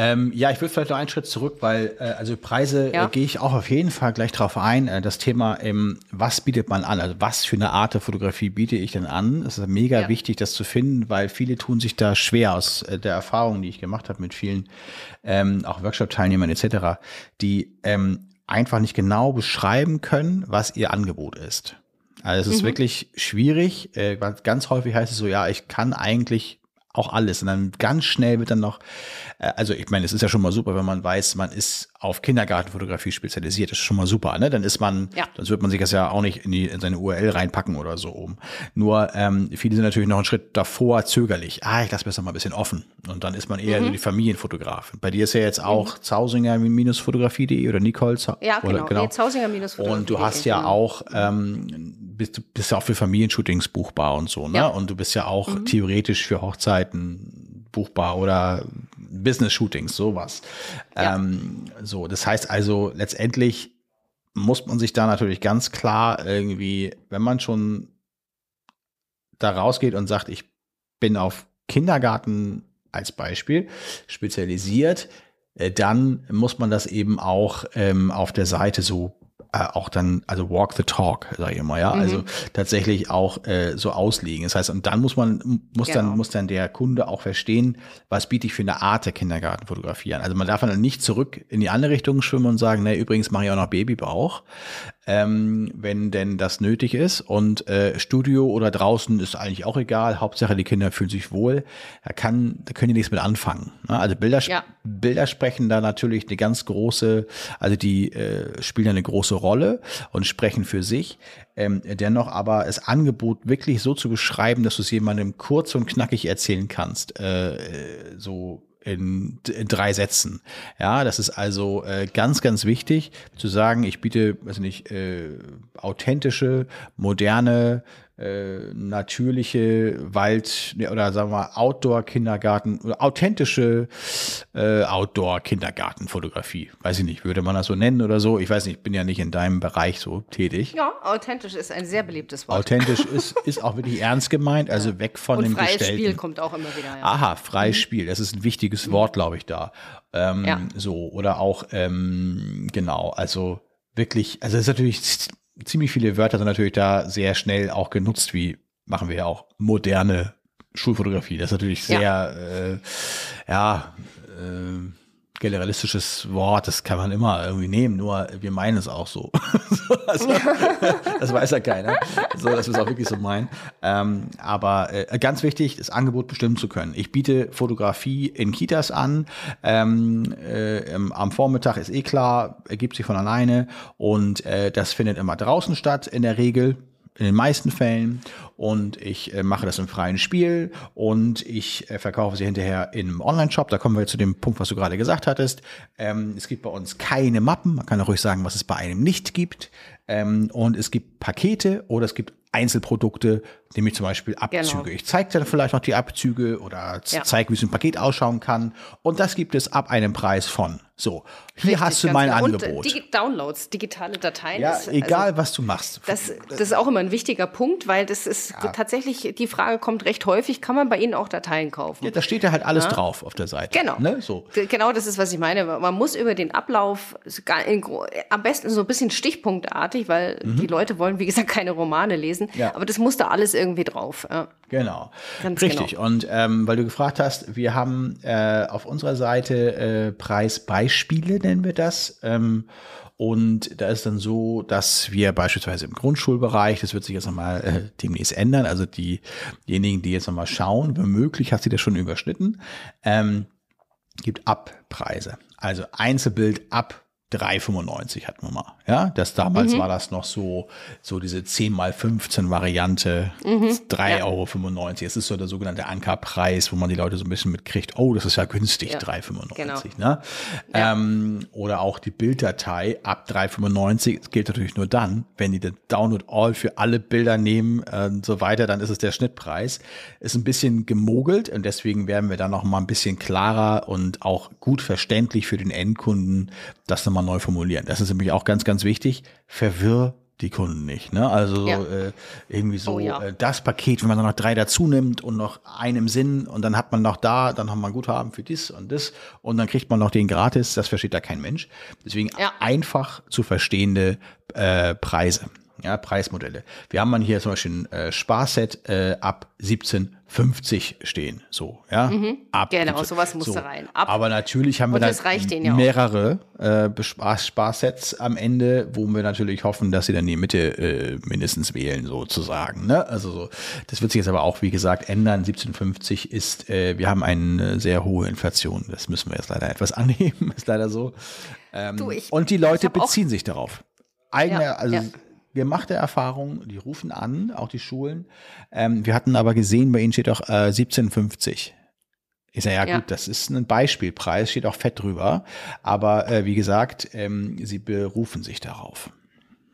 Ähm, ja, ich würde vielleicht noch einen Schritt zurück, weil äh, also Preise ja. äh, gehe ich auch auf jeden Fall gleich drauf ein. Äh, das Thema, ähm, was bietet man an? Also was für eine Art der Fotografie biete ich denn an? Es ist mega ja. wichtig, das zu finden, weil viele tun sich da schwer aus äh, der Erfahrung, die ich gemacht habe mit vielen, ähm, auch Workshop-Teilnehmern etc., die ähm, einfach nicht genau beschreiben können, was ihr Angebot ist. Also es ist mhm. wirklich schwierig. Äh, ganz häufig heißt es so, ja, ich kann eigentlich auch alles. Und dann ganz schnell wird dann noch, äh, also ich meine, es ist ja schon mal super, wenn man weiß, man ist auf Kindergartenfotografie spezialisiert. Das ist schon mal super, ne? Dann ist man, ja. sonst wird man sich das ja auch nicht in, die, in seine URL reinpacken oder so oben. Nur ähm, viele sind natürlich noch einen Schritt davor zögerlich. Ah, ich lasse mir das mal ein bisschen offen. Und dann ist man eher mhm. so die Familienfotograf. Bei dir ist ja jetzt auch mhm. Zausinger-fotografie.de oder Nicole Zau Ja, genau. genau. Nee, Zausinger-fotografie. Und du hast ja auch, ähm, bist, bist ja auch für Familienshootings buchbar und so, ne? Ja. Und du bist ja auch mhm. theoretisch für Hochzeiten buchbar oder Business-Shootings, sowas. Ja. Ähm, so, das heißt also, letztendlich muss man sich da natürlich ganz klar irgendwie, wenn man schon da rausgeht und sagt, ich bin auf Kindergarten als Beispiel spezialisiert, äh, dann muss man das eben auch ähm, auf der Seite so äh, auch dann, also walk the talk, sage ich mal, ja, mhm. also tatsächlich auch äh, so auslegen. Das heißt, und dann muss man, muss genau. dann, muss dann der Kunde auch verstehen, was biete ich für eine Art der Kindergartenfotografie an. Also man darf dann nicht zurück in die andere Richtung schwimmen und sagen, ne, übrigens mache ich auch noch Babybauch, ähm, wenn denn das nötig ist. Und äh, Studio oder draußen ist eigentlich auch egal. Hauptsache die Kinder fühlen sich wohl. Da kann, da können die nichts mit anfangen. Ne? Also Bilder, ja. Bilder sprechen da natürlich eine ganz große, also die äh, spielen eine große Rolle und sprechen für sich. Ähm, dennoch aber das Angebot wirklich so zu beschreiben, dass du es jemandem kurz und knackig erzählen kannst, äh, so in, in drei Sätzen. Ja, das ist also äh, ganz, ganz wichtig zu sagen, ich biete, weiß nicht, äh, authentische, moderne, äh, natürliche Wald- oder sagen wir Outdoor-Kindergarten oder authentische äh, Outdoor-Kindergartenfotografie. Weiß ich nicht, würde man das so nennen oder so? Ich weiß nicht, ich bin ja nicht in deinem Bereich so tätig. Ja, authentisch ist ein sehr beliebtes Wort. Authentisch ist, ist auch wirklich ernst gemeint, also ja. weg von Und dem freies Gestellten. Spiel kommt auch immer wieder. Ja. Aha, freies mhm. Spiel, das ist ein wichtiges mhm. Wort, glaube ich, da. Ähm, ja. So, oder auch, ähm, genau, also wirklich, also es ist natürlich ziemlich viele Wörter sind natürlich da sehr schnell auch genutzt, wie machen wir ja auch moderne Schulfotografie. Das ist natürlich sehr, ja, äh, ja äh, generalistisches Wort, das kann man immer irgendwie nehmen, nur wir meinen es auch so. also, das weiß ja keiner, so, dass wir es auch wirklich so meinen. Ähm, aber äh, ganz wichtig, das Angebot bestimmen zu können. Ich biete Fotografie in Kitas an. Ähm, äh, am Vormittag ist eh klar, ergibt sich von alleine und äh, das findet immer draußen statt in der Regel in den meisten Fällen und ich äh, mache das im freien Spiel und ich äh, verkaufe sie hinterher im Online-Shop. Da kommen wir zu dem Punkt, was du gerade gesagt hattest. Ähm, es gibt bei uns keine Mappen. Man kann auch ruhig sagen, was es bei einem nicht gibt. Ähm, und es gibt Pakete oder es gibt Einzelprodukte, nämlich zum Beispiel Abzüge. Genau. Ich zeige dann vielleicht noch die Abzüge oder Ja. zeige, wie so ein Paket ausschauen kann. Und das gibt es ab einem Preis von. So, hier Richtig, hast du mein genau. Angebot. Und äh, Digi Downloads, digitale Dateien. ja, ist- egal, Also, was du machst. das, das ist auch immer ein wichtiger Punkt, weil das ist tatsächlich, die Frage kommt recht häufig, kann man bei Ihnen auch Dateien kaufen? ja, da steht ja halt alles drauf auf der Seite. Genau. Ne? So. Genau, das ist, was ich meine. Man muss über den Ablauf, in, am besten so ein bisschen stichpunktartig, weil die Leute wollen, wie gesagt, keine Romane lesen. Mhm. Ja. Aber das muss da alles irgendwie drauf. Ja. Genau. Ganz Richtig. genau. Und ähm, weil du gefragt hast, wir haben äh, auf unserer Seite äh, Preisbeispiele, nennen wir das. Ähm, und da ist dann so, dass wir beispielsweise im Grundschulbereich, das wird sich jetzt nochmal äh, demnächst ändern, also die, diejenigen, die jetzt nochmal schauen, womöglich hat sie das schon überschnitten, ähm, gibt Abpreise. Also Einzelbild ab 3,95 hatten wir mal. Ja, das damals Mhm. war das noch so, so diese 10 mal 15 Variante, Mhm. 3,95 Euro. Es ist so der sogenannte Ankerpreis, wo man die Leute so ein bisschen mitkriegt, oh, das ist ja günstig, Ja, 3,95. genau. Ne? Ähm, oder auch die Bilddatei ab 3,95. Es gilt natürlich nur dann, wenn die den Download All für alle Bilder nehmen äh, und so weiter, dann ist es der Schnittpreis. Ist ein bisschen gemogelt und deswegen werden wir dann noch mal ein bisschen klarer und auch gut verständlich für den Endkunden das nochmal neu formulieren. Das ist nämlich auch ganz, ganz wichtig. Verwirr die Kunden nicht. Ne? Also Ja. äh, irgendwie so Oh ja. äh, das Paket, wenn man dann noch drei dazu nimmt und noch einen im Sinn und dann hat man noch da, dann haben wir ein Guthaben für das und das und dann kriegt man noch den gratis, das versteht da kein Mensch. Deswegen Ja. einfach zu verstehende äh, Preise, ja, Preismodelle. Wir haben dann hier zum Beispiel ein äh, Sparset äh, ab 17,50 stehen, so, ja. Ab Genau, 17. sowas muss da rein. Ab- Aber natürlich haben wir Und dann reicht denen ja mehrere äh, Sparsets am Ende, wo wir natürlich hoffen, dass sie dann die Mitte äh, mindestens wählen, sozusagen. Ne? Also so, das wird sich jetzt aber auch, wie gesagt, ändern. 1750 ist, äh, wir haben eine sehr hohe Inflation. Das müssen wir jetzt leider etwas annehmen, ist leider so. Ähm, Du, ich- und die Leute beziehen sich darauf. Eigene, Ja, also ja. Gemachte Erfahrung, die rufen an, auch die Schulen. Ähm, wir hatten aber gesehen, bei ihnen steht auch äh, 1750. Ich sage, ja, Ja. gut, das ist ein Beispielpreis, steht auch fett drüber. Aber äh, wie gesagt, ähm, sie berufen sich darauf.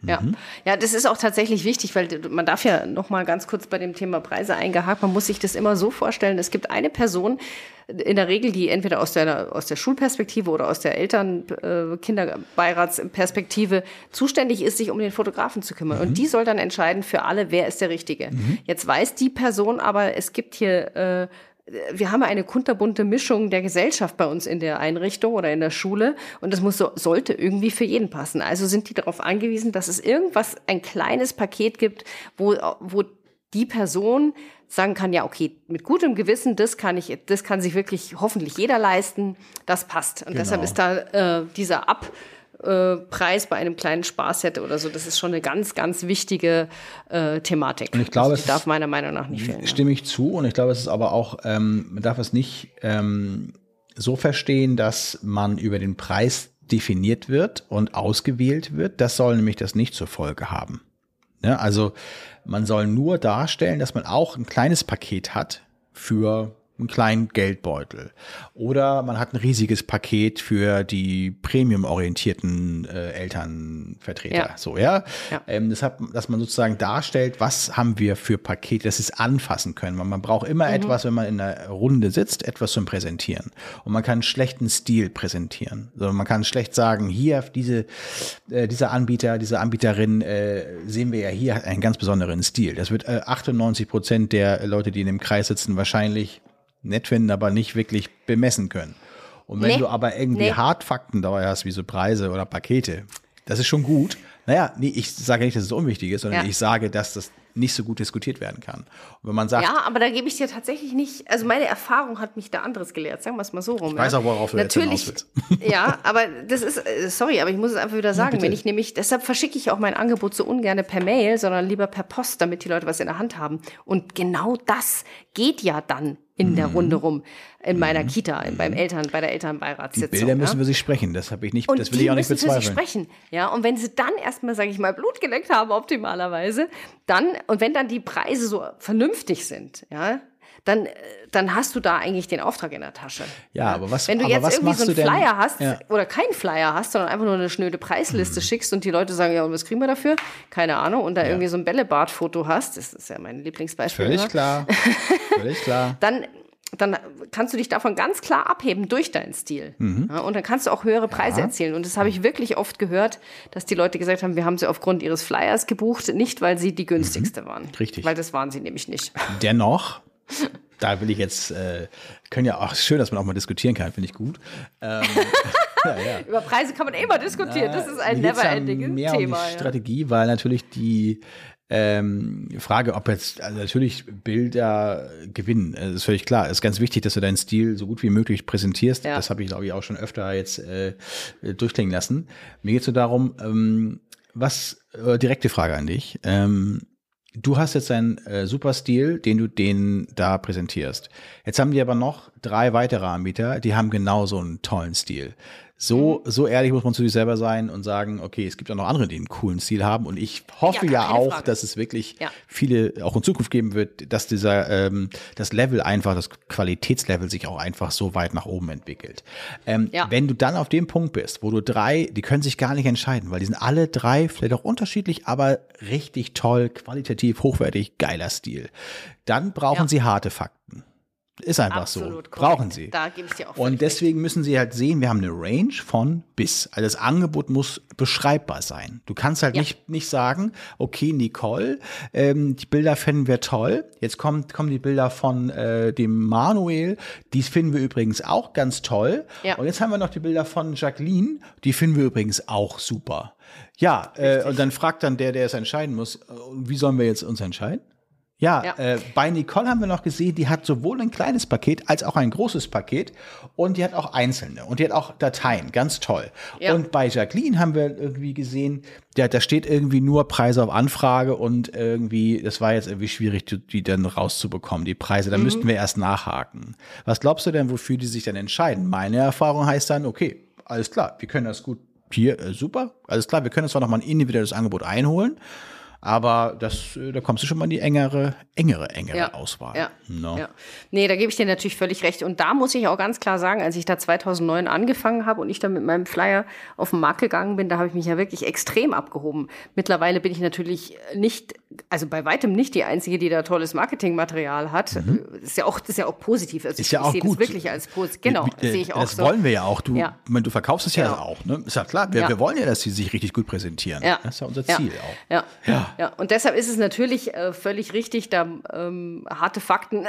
Ja. Mhm. ja, das ist auch tatsächlich wichtig, weil man darf ja noch mal ganz kurz bei dem Thema Preise eingehakt. Man muss sich das immer so vorstellen: Es gibt eine Person in der Regel, die entweder aus der aus der Schulperspektive oder aus der Eltern äh, Kinderbeiratsperspektive zuständig ist, sich um den Fotografen zu kümmern. Und die soll dann entscheiden für alle, wer ist der Richtige. Jetzt weiß die Person aber, es gibt hier äh, wir haben eine kunterbunte Mischung der Gesellschaft bei uns in der Einrichtung oder in der Schule und das muss so, sollte irgendwie für jeden passen. Also sind die darauf angewiesen, dass es irgendwas, ein kleines Paket gibt, wo, wo die Person sagen kann, ja, okay, mit gutem Gewissen, das kann ich, das kann sich wirklich hoffentlich jeder leisten, das passt. Und deshalb Genau. ist da äh, dieser Ab, äh, Preis bei einem kleinen Sparset oder so, das ist schon eine ganz, ganz wichtige äh, Thematik. Und ich glaube, Also es die darf meiner Meinung nach nicht fehlen. ja. Stimme ich zu und ich glaube, es ist aber auch, ähm, man darf es nicht ähm, so verstehen, dass man über den Preis definiert wird und ausgewählt wird. Das soll nämlich das nicht zur Folge haben. Ja, also man soll nur darstellen, dass man auch ein kleines Paket hat für einen kleinen Geldbeutel. Oder man hat ein riesiges Paket für die premium-orientierten äh, Elternvertreter. Ja. So, ja. Ja. Ähm, deshalb, dass man sozusagen darstellt, was haben wir für Pakete, dass sie es anfassen können. Man, man braucht immer Mhm. etwas, wenn man in einer Runde sitzt, etwas zum Präsentieren. Und man kann einen schlechten Stil präsentieren. Also man kann schlecht sagen, hier, diese, äh, dieser Anbieter, diese Anbieterin, äh, sehen wir ja hier, einen ganz besonderen Stil. Das wird äh, 98 Prozent der Leute, die in dem Kreis sitzen, wahrscheinlich nett finden, aber nicht wirklich bemessen können. Und wenn Nee. du aber irgendwie Nee. Hardfakten dabei hast, wie so Preise oder Pakete, das ist schon gut. Naja, nee, ich sage nicht, dass es unwichtig ist, sondern Ja. ich sage, dass das nicht so gut diskutiert werden kann. Und wenn man sagt, Ja, aber da gebe ich dir tatsächlich nicht, also meine Erfahrung hat mich da anderes gelehrt, sagen wir es mal so rum. Ich weiß ja. auch, worauf du jetzt Natürlich, hinaus Ja, aber das ist, äh, sorry, aber ich muss es einfach wieder sagen, bitte. wenn ich nämlich, deshalb verschicke ich auch mein Angebot so ungern per Mail, sondern lieber per Post, damit die Leute was in der Hand haben. Und genau das geht ja dann in der Mhm. Runde rum, in meiner Kita, in, beim Eltern, bei der die Elternbeiratssitzung. Bilder müssen ja? für sich sprechen. Das habe ich nicht, Und das will die ich auch nicht müssen für sich bezweifeln. sprechen. Ja, und wenn sie dann erstmal, sage ich mal, Blut geleckt haben, optimalerweise, dann, und wenn dann die Preise so vernünftig sind, ja, dann, äh, dann hast du da eigentlich den Auftrag in der Tasche. Ja, aber was- Wenn du jetzt was irgendwie so einen Flyer hast Ja. oder keinen Flyer hast, sondern einfach nur eine schnöde Preisliste Mhm. schickst und die Leute sagen, ja, und was kriegen wir dafür? Keine Ahnung. Und da irgendwie so ein Bällebad-Foto hast, das ist ja mein Lieblingsbeispiel. Völlig immer. klar. Völlig klar. Dann, dann kannst du dich davon ganz klar abheben durch deinen Stil. Mhm. Ja, und dann kannst du auch höhere Preise erzielen. Und das habe ich wirklich oft gehört, dass die Leute gesagt haben, wir haben sie aufgrund ihres Flyers gebucht, nicht weil sie die günstigste waren. Mhm. Richtig. Weil das waren sie nämlich nicht. Dennoch, da will ich jetzt, äh, können ja auch, schön, dass man auch mal diskutieren kann, finde ich gut. Ähm, ja, ja. Über Preise kann man immer diskutieren. Das ist ein ja never-ending mehr Thema. Um die ja. Strategie, weil natürlich die ähm, Frage, ob jetzt, also natürlich Bilder gewinnen, äh, ist völlig klar. Es ist ganz wichtig, dass du deinen Stil so gut wie möglich präsentierst. Ja. Das habe ich, glaube ich, auch schon öfter jetzt äh, durchklingen lassen. Mir geht es nur darum, ähm, was, äh, direkte Frage an dich. Ähm, Du hast jetzt einen äh, super Stil, den du denen da präsentierst. Jetzt haben die aber noch drei weitere Anbieter, die haben genau so einen tollen Stil. So, Mhm. so ehrlich muss man zu sich selber sein und sagen, okay, es gibt auch noch andere, die einen coolen Stil haben. Und ich hoffe Ja, ja, auch, Frage. dass es wirklich Ja. viele auch in Zukunft geben wird, dass dieser ähm, das Level einfach, das Qualitätslevel sich auch einfach so weit nach oben entwickelt. Ähm, Ja. Wenn du dann auf dem Punkt bist, wo du drei, die können sich gar nicht entscheiden, weil die sind alle drei vielleicht auch unterschiedlich, aber richtig toll, qualitativ, hochwertig, geiler Stil. Dann brauchen sie harte Fakten. Ist einfach Absolut so. korrekt. Brauchen sie. Da gebe ich dir auch Und deswegen müssen sie halt sehen, wir haben eine Range von bis. Also das Angebot muss beschreibbar sein. Du kannst halt Ja. nicht, nicht sagen, okay, Nicole, ähm, die Bilder finden wir toll. Jetzt kommt, kommen die Bilder von äh, dem Manuel, die finden wir übrigens auch ganz toll. Ja. Und jetzt haben wir noch die Bilder von Jacqueline, die finden wir übrigens auch super. Ja, äh, und dann fragt dann der, der es entscheiden muss, äh, wie sollen wir jetzt uns entscheiden? Ja, Ja. Äh, bei Nicole haben wir noch gesehen, die hat sowohl ein kleines Paket als auch ein großes Paket und die hat auch einzelne und die hat auch Dateien, ganz toll. Ja. Und bei Jacqueline haben wir irgendwie gesehen, ja, da steht irgendwie nur Preise auf Anfrage und irgendwie, das war jetzt irgendwie schwierig, die, die dann rauszubekommen, die Preise. Da müssten wir erst nachhaken. Was glaubst du denn, wofür die sich dann entscheiden? Meine Erfahrung heißt dann, okay, alles klar, wir können das gut hier, äh, super, alles klar, wir können zwar noch mal ein individuelles Angebot einholen, aber das, äh, da kommst du schon mal in die engere, engere, engere Auswahl. Ja, No. ja. Nee, da gebe ich dir natürlich völlig recht. Und da muss ich auch ganz klar sagen, als ich da 2009 angefangen habe und ich dann mit meinem Flyer auf den Markt gegangen bin, da habe ich mich ja wirklich extrem abgehoben. Mittlerweile bin ich natürlich nicht, also bei weitem nicht die Einzige, die da tolles Marketingmaterial hat. Das ist ja auch, ist ja auch positiv. Also Mhm. Ist ich, ja ich auch sehe gut. das wirklich als positiv. Genau, wie- sehe ich auch Das so. wollen wir ja auch. Du, Ja. ich meine, du verkaufst es ja Genau. auch. Ne? Ist ja klar. Wir, Ja. wir wollen ja, dass sie sich richtig gut präsentieren. Ja. Das ist ja unser Ziel auch. Ja. Ja. Und deshalb ist es natürlich äh, völlig richtig, da ähm, harte Fakten.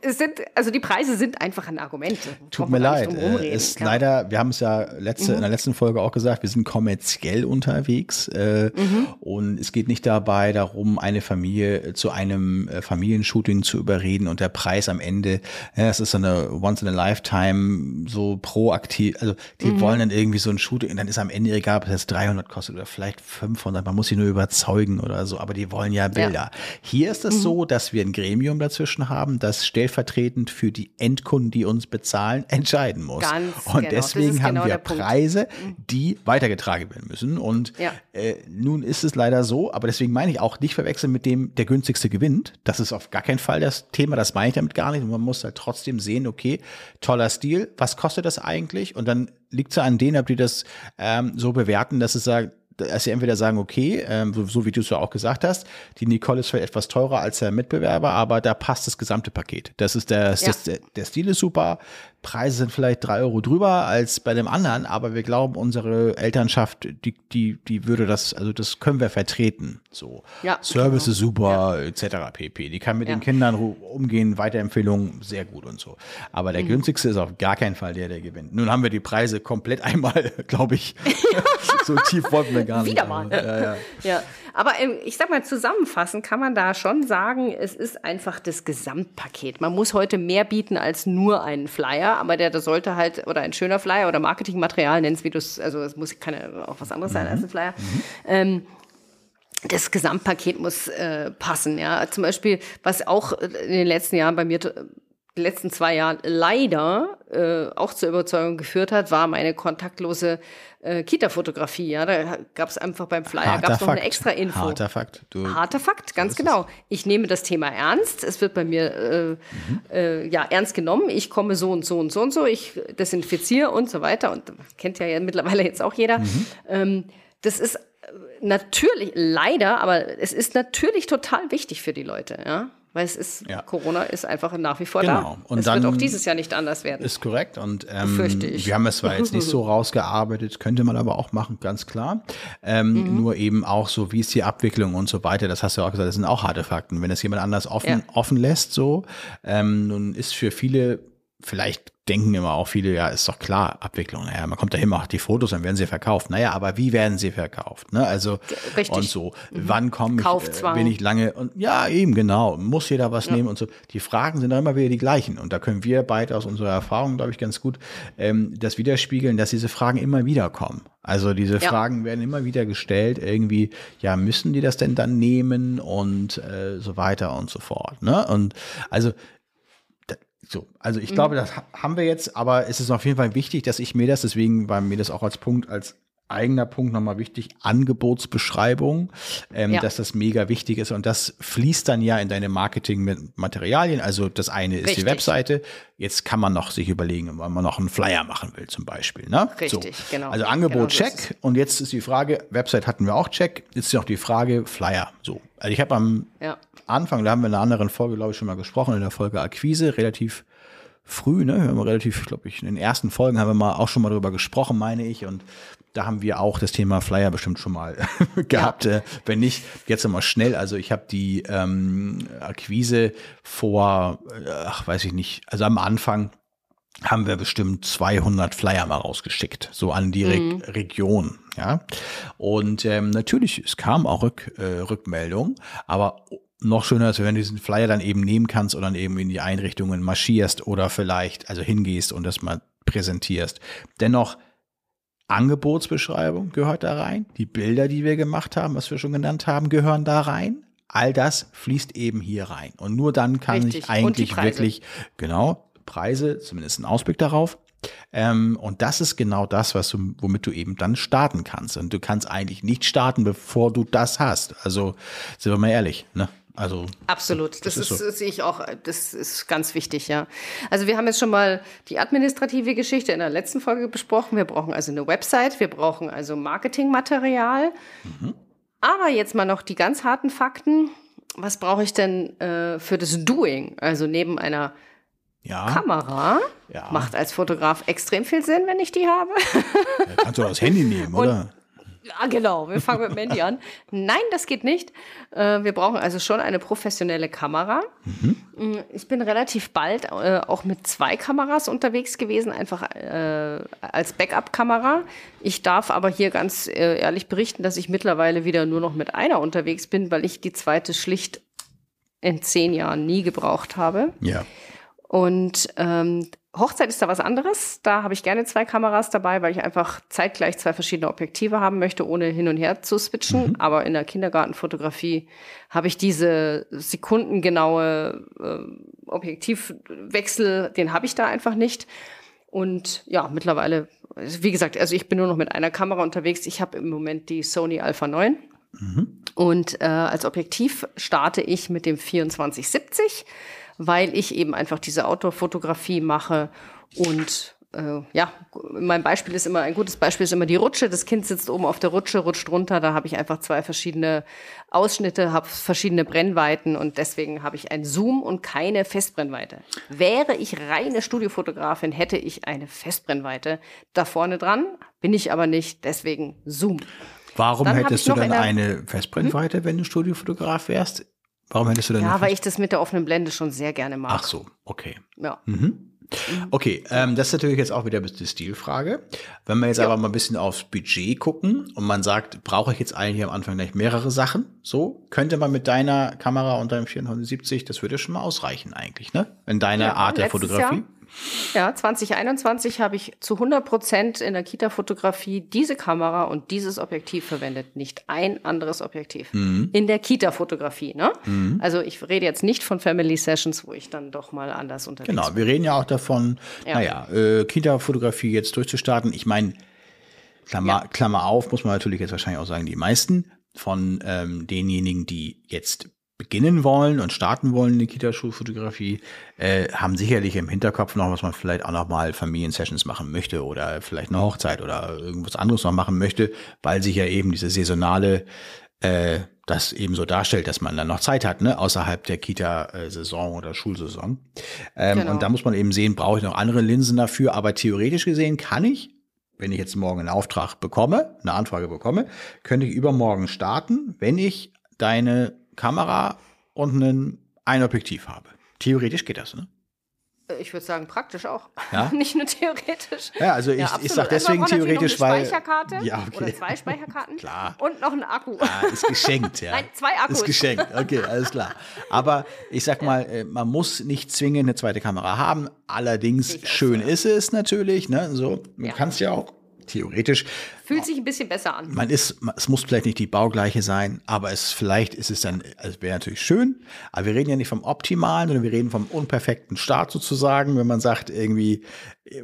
Es sind, also die Preise sind einfach ein Argument. Tut mir leid. Äh, ist Ja. leider, wir haben es ja letzte, in der letzten Folge auch gesagt, wir sind kommerziell unterwegs äh, Mhm. und es geht nicht dabei darum, eine Familie äh, zu einem äh, Familienshooting zu überreden und der Preis am Ende, ja, das ist so eine once in a lifetime so proaktiv, also die Mhm. wollen dann irgendwie so ein Shooting und dann ist am Ende egal, ob es jetzt 300 kostet oder vielleicht 500, man muss sie nur überzeugen oder so, aber die wollen ja Bilder. Hier ist Mhm. es so, dass wir ein Gremium dazwischen haben, das stellvertretend für die Endkunden, die uns bezahlen, entscheiden muss. Ganz und genau. Deswegen haben genau wir Punkt. Preise, die weitergetragen werden müssen. Und Ja. äh, nun ist es leider so, aber deswegen meine ich auch nicht verwechseln mit dem, der günstigste gewinnt. Das ist auf gar keinen Fall das Thema, das meine ich damit gar nicht. Und man muss halt trotzdem sehen, okay, toller Stil, was kostet das eigentlich? Und dann liegt es ja an denen, ob die das ähm, so bewerten, dass es sagt, dass sie entweder sagen, okay, ähm, so, so wie du es ja auch gesagt hast, die Nicole ist vielleicht etwas teurer als der Mitbewerber, aber da passt das gesamte Paket. Das ist der, Ja. das, der, der Stil ist super, Preise sind vielleicht drei Euro drüber als bei dem anderen, aber wir glauben, unsere Elternschaft, die, die, die würde das, also das können wir vertreten. So. Ja, Service genau. ist super, etc. pp. Die kann mit Ja. den Kindern umgehen, Weiterempfehlungen, sehr gut und so. Aber Mhm. der günstigste ist auf gar keinen Fall der, der gewinnt. Nun haben wir die Preise komplett einmal, glaube ich, so tief wollten wir gar nicht. Wieder mal. Ja, ja. Aber ähm, ich sag mal, zusammenfassend kann man da schon sagen, es ist einfach das Gesamtpaket. Man muss heute mehr bieten als nur einen Flyer, aber der, der sollte halt, oder ein schöner Flyer oder Marketingmaterial, nennst wie du es, also es muss kann ja auch was anderes sein als ein Flyer. Ähm, das Gesamtpaket muss äh, passen, ja. Zum Beispiel, was auch in den letzten Jahren bei mir, letzten zwei Jahren leider äh, auch zur Überzeugung geführt hat, war meine kontaktlose äh, Kita-Fotografie. Ja, da gab es einfach beim Flyer gab es noch eine extra Info. Harter Fakt. Du, Harter Fakt, ganz genau. Ich nehme das Thema ernst. Es wird bei mir äh, mhm. äh, ja ernst genommen. Ich komme so und so und so und so. Ich desinfiziere und so weiter. Und kennt ja mittlerweile jetzt auch jeder. Mhm. Ähm, das ist natürlich, leider, aber es ist natürlich total wichtig für die Leute, ja. Weil es ist, ja. Corona ist einfach nach wie vor genau. da. Und es dann wird auch dieses Jahr nicht anders werden. Ist korrekt. Und ähm, wir haben es zwar jetzt nicht so rausgearbeitet, könnte man aber auch machen, ganz klar. Ähm, mhm. Nur eben auch so, wie ist die Abwicklung und so weiter. Das hast du auch gesagt, das sind auch harte Fakten. Wenn es jemand anders offen, ja. offen lässt, so, ähm, nun ist für viele vielleicht denken immer auch viele, ja, ist doch klar, Abwicklung. Naja, man kommt da hin, macht die Fotos, dann werden sie verkauft. Naja, aber wie werden sie verkauft? Ne? Also Richtig. und so. Mhm. Wann komme ich, äh, bin ich lange und ja, eben genau, muss jeder was ja. nehmen und so. Die Fragen sind dann immer wieder die gleichen. Und da können wir beide aus unserer Erfahrung, glaube ich, ganz gut ähm, das widerspiegeln, dass diese Fragen immer wieder kommen. Also diese ja. Fragen werden immer wieder gestellt, irgendwie, ja, müssen die das denn dann nehmen und äh, so weiter und so fort. Ne? Und also so, also ich mhm. glaube, das haben wir jetzt, aber es ist auf jeden Fall wichtig, dass ich mir das, deswegen war mir das auch als Punkt, als eigener Punkt nochmal wichtig, Angebotsbeschreibung, ähm, ja. dass das mega wichtig ist und das fließt dann ja in deine Marketingmaterialien. Also das eine ist Richtig. die Webseite, jetzt kann man noch sich überlegen, wenn man noch einen Flyer machen will zum Beispiel. Ne? Richtig, so. genau. Also Angebot genau check und jetzt ist die Frage, Website hatten wir auch check, jetzt ist noch die Frage Flyer. So, also ich habe am ja. Anfang, da haben wir in einer anderen Folge, glaube ich, schon mal gesprochen, in der Folge Akquise, relativ früh, ne? Wir haben relativ, glaube ich, in den ersten Folgen haben wir mal auch schon mal darüber gesprochen, meine ich. Und da haben wir auch das Thema Flyer bestimmt schon mal gehabt. Ja. Äh, wenn nicht, jetzt nochmal schnell. Also ich habe die ähm, Akquise vor, äh, ach, weiß ich nicht, also am Anfang haben wir bestimmt 200 Flyer mal rausgeschickt, so an die mhm. Re Region, ja. Und ähm, natürlich, es kam auch Rück, äh, Rückmeldung, aber noch schöner ist, wenn du diesen Flyer dann eben nehmen kannst und dann eben in die Einrichtungen marschierst oder vielleicht also hingehst und das mal präsentierst. Dennoch Angebotsbeschreibung gehört da rein. Die Bilder, die wir gemacht haben, was wir schon genannt haben, gehören da rein. All das fließt eben hier rein. Und nur dann kann Richtig. ich eigentlich wirklich, genau, Preise, zumindest einen Ausblick darauf. Ähm, und das ist genau das, was du, womit du eben dann starten kannst. Und du kannst eigentlich nicht starten, bevor du das hast. Also, sind wir mal ehrlich, ne? Also absolut, das, das ist, ist so. sehe ich auch, das ist ganz wichtig, ja. Also wir haben jetzt schon mal die administrative Geschichte in der letzten Folge besprochen. Wir brauchen also eine Website, wir brauchen also Marketingmaterial. Mhm. Aber jetzt mal noch die ganz harten Fakten. Was brauche ich denn äh, für das Doing? Also neben einer ja. Kamera ja. macht als Fotograf extrem viel Sinn, wenn ich die habe. Ja, kannst du das Handy nehmen, oder? Ja, genau. Wir fangen mit dem Handy an. Nein, das geht nicht. Äh, wir brauchen also schon eine professionelle Kamera. Mhm. Mm, ich bin relativ bald äh, auch mit zwei Kameras unterwegs gewesen, einfach äh, als Backup-Kamera. Ich darf aber hier ganz ehrlich berichten, dass ich mittlerweile wieder nur noch mit einer unterwegs bin, weil ich die zweite schlicht in zehn Jahren nie gebraucht habe. Ja. Und ähm, Hochzeit ist da was anderes. Da habe ich gerne zwei Kameras dabei, weil ich einfach zeitgleich zwei verschiedene Objektive haben möchte, ohne hin und her zu switchen. Mhm. Aber in der Kindergartenfotografie habe ich diese sekundengenaue äh, Objektivwechsel, den habe ich da einfach nicht. Und ja, mittlerweile, wie gesagt, also ich bin nur noch mit einer Kamera unterwegs. Ich habe im Moment die Sony Alpha 9. Mhm. Und äh, als Objektiv starte ich mit dem 2470 weil ich eben einfach diese Outdoor-Fotografie mache und äh, ja, mein Beispiel ist immer, ein gutes Beispiel ist immer die Rutsche. Das Kind sitzt oben auf der Rutsche, rutscht runter. Da habe ich einfach zwei verschiedene Ausschnitte, habe verschiedene Brennweiten und deswegen habe ich ein Zoom und keine Festbrennweite. Wäre ich reine Studiofotografin, hätte ich eine Festbrennweite da vorne dran, bin ich aber nicht, deswegen Zoom. Warum dann hättest du dann eine Festbrennweite, hm? wenn du Studiofotograf wärst? Warum hättest du denn? Ja, weil ich das mit der offenen Blende schon sehr gerne mag. Ach so, okay. Ja. Mhm. Okay, ähm, das ist natürlich jetzt auch wieder die Stilfrage. Wenn wir jetzt ja. aber mal ein bisschen aufs Budget gucken und man sagt, brauche ich jetzt eigentlich am Anfang gleich mehrere Sachen? So, könnte man mit deiner Kamera und deinem 470, das würde schon mal ausreichen eigentlich, ne? In deiner ja, Art der Fotografie. Jahr, Ja, 2021 habe ich zu 100 Prozent in der Kita-Fotografie diese Kamera und dieses Objektiv verwendet, nicht ein anderes Objektiv. Mhm. In der Kita-Fotografie, ne? Also ich rede jetzt nicht von Family Sessions, wo ich dann doch mal anders unterwegs Genau, bin. wir reden ja auch davon, Ja. naja, äh, Kita-Fotografie jetzt durchzustarten. Ich meine, Klammer, Klammer auf, muss man natürlich jetzt wahrscheinlich auch sagen, die meisten von ähm, denjenigen, die jetzt beginnen wollen und starten wollen in die Kita-Schulfotografie, äh, haben sicherlich im Hinterkopf noch, was man vielleicht auch noch mal Familiensessions machen möchte oder vielleicht eine Hochzeit oder irgendwas anderes noch machen möchte, weil sich ja eben diese saisonale äh, das eben so darstellt, dass man dann noch Zeit hat, ne, außerhalb der Kita-Saison oder Schulsaison. Ähm, Genau. Und da muss man eben sehen, brauche ich noch andere Linsen dafür, aber theoretisch gesehen kann ich, wenn ich jetzt morgen einen Auftrag bekomme, eine Anfrage bekomme, könnte ich übermorgen starten, wenn ich deine Kamera und einen, ein Objektiv habe. Theoretisch geht das, ne? Äh, Ich würde sagen, praktisch auch. Ja? nicht nur theoretisch. Ja, also ich, ich absolut. sag Also deswegen theoretisch, noch eine weil. Speicherkarte Ja, okay. oder zwei Speicherkarten. Klar. Und noch einen Akku. Ah, ist geschenkt, ja. Nein, zwei Akkus. Ist geschenkt, okay, alles klar. Aber ich sag mal, äh, man muss nicht zwingend eine zweite Kamera haben. Allerdings Ich schön ist es natürlich, ne? So, man Ja. kann es ja auch theoretisch. Fühlt sich ein bisschen besser an. Man ist, es muss vielleicht nicht die baugleiche sein, aber es vielleicht ist es dann, also wäre natürlich schön. Aber wir reden ja nicht vom optimalen, sondern wir reden vom unperfekten Start sozusagen, wenn man sagt irgendwie,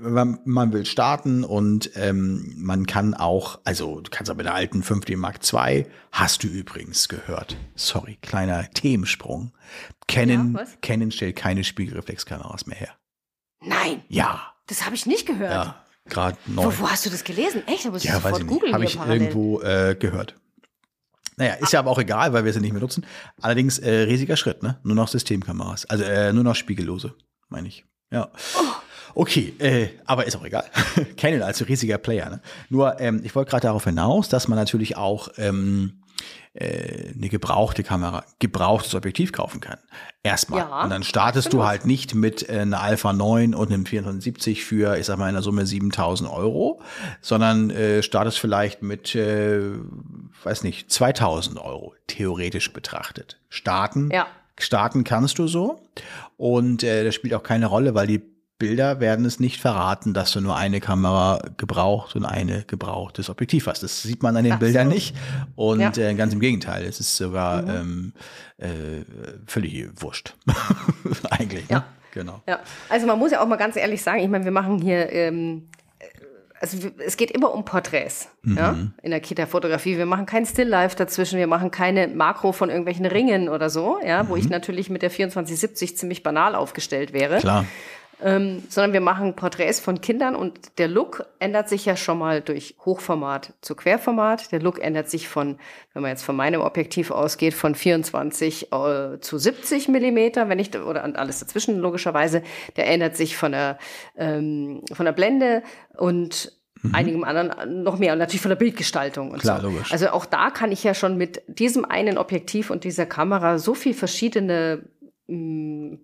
man, man will starten und ähm, man kann auch, also du kannst aber mit der alten 5D Mark II, hast du übrigens gehört. Sorry, kleiner Themensprung. Canon, Ja? Canon stellt keine Spiegelreflexkameras mehr her. Nein, Ja, das habe ich nicht gehört. ja, gerade neu. Wo, wo hast du das gelesen? Echt? Da muss ich Ja, weiß sofort googeln Habe ich parallel. irgendwo äh, gehört. Naja, ist ja aber auch egal, weil wir sie nicht mehr nutzen. Allerdings äh, riesiger Schritt, ne? Nur noch Systemkameras. Also äh, nur noch spiegellose, meine ich. Ja. Okay, äh, aber ist auch egal. Canon als riesiger Player. Ne? Nur, ähm, ich wollte gerade darauf hinaus, dass man natürlich auch ähm, äh, eine gebrauchte Kamera, gebrauchtes Objektiv kaufen kann. Erstmal. Ja, und dann startest absolut. du halt nicht mit äh, einer Alpha 9 und einem 470 für, ich sag mal, in der Summe 7000 Euro, sondern äh, startest vielleicht mit, äh, weiß nicht, 2000 Euro, theoretisch betrachtet. Starten, Ja. starten kannst du so. Und äh, das spielt auch keine Rolle, weil die Bilder werden es nicht verraten, dass du nur eine Kamera gebraucht und eine gebrauchtes Objektiv hast. Das sieht man an den Ach so. Bildern nicht. Und Ja. äh, ganz im Gegenteil, es ist sogar ähm, äh, völlig wurscht. Eigentlich, ne? Ja. Genau. Ja, also man muss ja auch mal ganz ehrlich sagen, ich meine, wir machen hier, ähm, also wir- es geht immer um Porträts ja, in der Kita-Fotografie. Wir machen kein Still-Life dazwischen, wir machen keine Makro von irgendwelchen Ringen oder so, ja, wo ich natürlich mit der 2470 ziemlich banal aufgestellt wäre. Klar. Ähm, sondern wir machen Porträts von Kindern und der Look ändert sich ja schon mal durch Hochformat zu Querformat. Der Look ändert sich von, wenn man jetzt von meinem Objektiv ausgeht, von 24 äh, zu 70 Millimeter, wenn ich, oder an alles dazwischen logischerweise. Der ändert sich von der, ähm, von der Blende und einigem anderen noch mehr und natürlich von der Bildgestaltung und Mhm. Klar, so. logisch. Also auch da kann ich ja schon mit diesem einen Objektiv und dieser Kamera so viel verschiedene